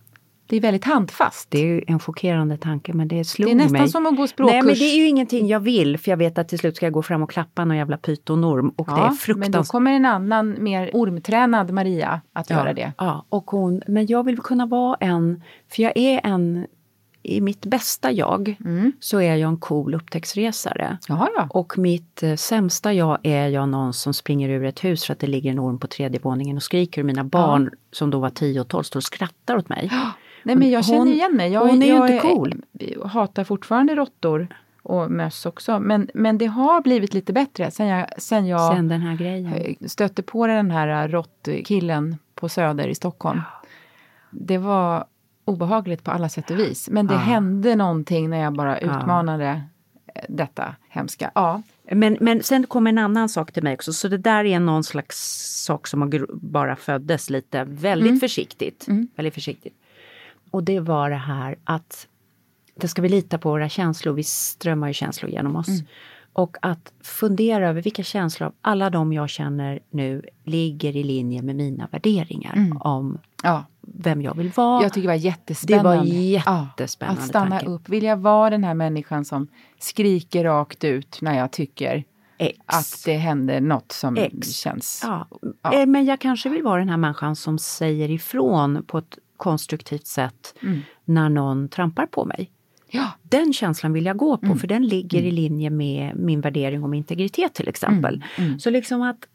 Det är väldigt handfast. Det är en chockerande tanke men det slog Det är mig. nästan som att gå språkkurs. Nej men det är ju ingenting jag vill för jag vet att till slut ska jag gå fram och klappa någon jävla pytonorm och det är Ja, men då fruktansvärt. kommer en annan mer ormtränad Maria att göra det. Ja, och hon, men jag vill kunna vara en, för jag är en, i mitt bästa jag så är jag en cool upptäcktsresare. Jaha, ja. Och mitt eh, sämsta jag är jag någon som springer ur ett hus för att det ligger en orm på tredje våningen och skriker och mina barn som då var 10 och 12 står och skrattar åt mig. Nej men jag känner Hon- igen mig. Jag, hon är ju jag inte cool. Jag hatar fortfarande råttor och möss också. Men, men det har blivit lite bättre sen jag, sen jag Sen den här grejen. eh, stötte på den här råttkillen på Söder i Stockholm. Det var obehagligt på alla sätt och vis. Men det hände någonting när jag bara utmanade eh, detta hemska. Ja, Men, men sen kom en annan sak till mig också, så det där är någon slags sak som bara föddes lite väldigt försiktigt. Väldigt försiktigt. Och det var det här att det ska vi lita på våra känslor, vi strömmar ju känslor genom oss. Och att fundera över vilka känslor av alla de jag känner nu ligger i linje med mina värderingar om ja. vem jag vill vara. Jag tycker det var jättespännande. Det var Ja, jättespännande att stanna tanke. upp. Vill jag vara den här människan som skriker rakt ut när jag tycker X. att det händer något som X. känns... Ja. Ja. eh, Men jag kanske vill vara den här människan som säger ifrån på ett konstruktivt sätt när någon trampar på mig. Ja. Den känslan vill jag gå på för den ligger i linje med min värdering om integritet till exempel. Så liksom att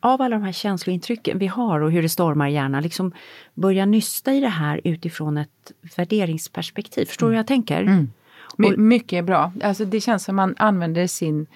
av alla de här känslointrycken vi har och hur det stormar i hjärnan, liksom börja nysta i det här utifrån ett värderingsperspektiv. Förstår du hur jag tänker? My, mycket bra. Alltså det känns som man använder sin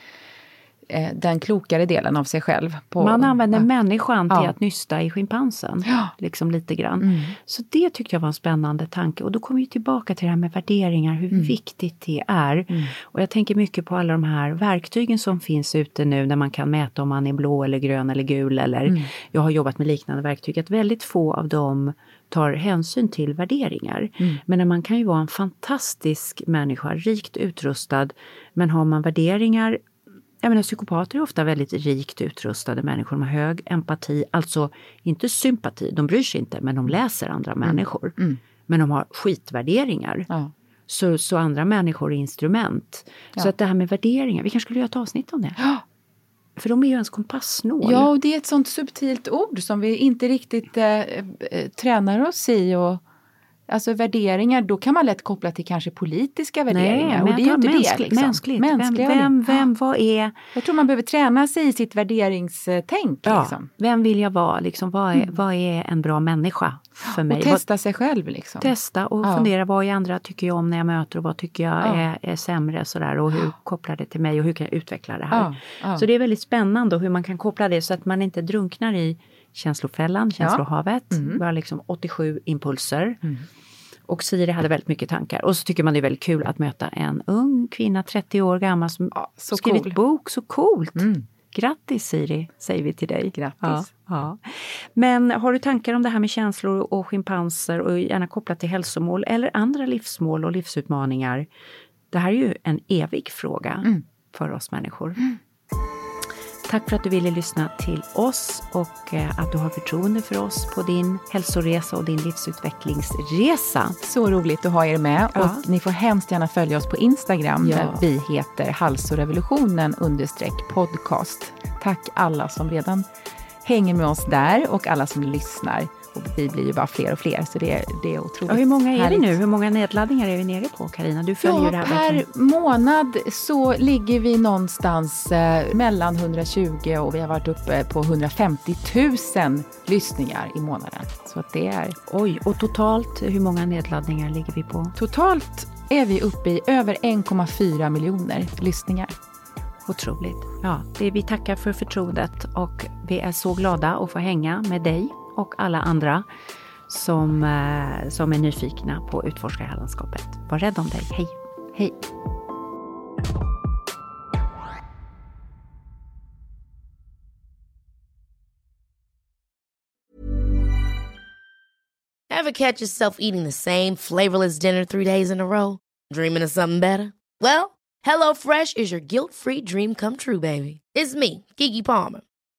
den klokare delen av sig själv. På, Man använder ja. människan till Ja. att nysta i schimpansen. Ja. Liksom lite grann. Så det tyckte jag var en spännande tanke. Och då kommer vi tillbaka till det här med värderingar, hur viktigt det är. Och jag tänker mycket på alla de här verktygen som finns ute nu när man kan mäta om man är blå eller grön eller gul. Eller Jag har jobbat med liknande verktyg. Att väldigt få av dem tar hänsyn till värderingar. Men när man kan ju vara en fantastisk människa, rikt utrustad. Men har man värderingar jag menar, psykopater är ofta väldigt rikt utrustade människor. De har hög empati, alltså inte sympati, de bryr sig inte, men de läser andra människor. Men de har skitvärderingar. Ja. Så, så andra människor är instrument. Så att det här med värderingar, vi kanske skulle göra ett avsnitt om det. För de är ju ens kompassnål. Ja, och det är ett sånt subtilt ord som vi inte riktigt eh, eh, tränar oss i. Och, alltså värderingar, då kan man lätt koppla till kanske politiska värderingar. och men det är ju inte tar det. mänskligt. Liksom. mänskligt. Mänskliga vem, vem, vem, vad är... Jag tror man behöver träna sig i sitt värderingstänk. Ja, Liksom. Vem vill jag vara? Liksom, vad, är, vad är en bra människa för mig? Och Vad- testa sig själv. Liksom. testa och Ja. fundera vad är andra tycker jag om när jag möter och vad tycker jag Ja. är, är sämre sådär och hur kopplar det till mig och hur kan jag utveckla det här. Så det är väldigt spännande och hur man kan koppla det så att man inte drunknar i känslofällan, känslohavet. Vi har liksom 87 impulser. Och Siri hade väldigt mycket tankar. Och så tycker man det är väldigt kul att möta en ung kvinna, 30 år gammal, som Ja, skrivit cool. bok. Så coolt! Grattis Siri, säger vi till dig. Grattis. Ja, ja. Men har du tankar om det här med känslor och schimpanser och gärna kopplat till hälsomål eller andra livsmål och livsutmaningar? Det här är ju en evig fråga för oss människor. Tack för att du ville lyssna till oss och eh, att du har förtroende för oss på din hälsoresa och din livsutvecklingsresa. Så roligt att ha er med. Ja. Och ni får hemskt gärna följa oss på Instagram Ja. där vi heter Halsorevolutionen podcast. Tack alla som redan hänger med oss där och alla som lyssnar. Och vi blir ju bara fler och fler så det är, det är otroligt Ja, hur många är härligt. vi nu? Hur många nedladdningar är vi nere på Karina? Du följer Ja, det här per verkligen. månad så ligger vi någonstans eh, mellan 120 och vi har varit uppe på 150 000 lyssningar i månaden. Så att det är Oj, och totalt hur många nedladdningar ligger vi på? totalt är vi uppe i över 1,4 miljoner lyssningar. Otroligt. Ja, det, vi tackar för förtroendet och vi är så glada att få hänga med dig och alla andra som, eh, som är nyfikna på att. Var rädd om dig. Hej! Hej! Ever catch yourself eating the same flavorless dinner three days in a row? Dreaming of something better? Well, HelloFresh is your guilt-free dream come true, baby. It's me, Gigi Palmer.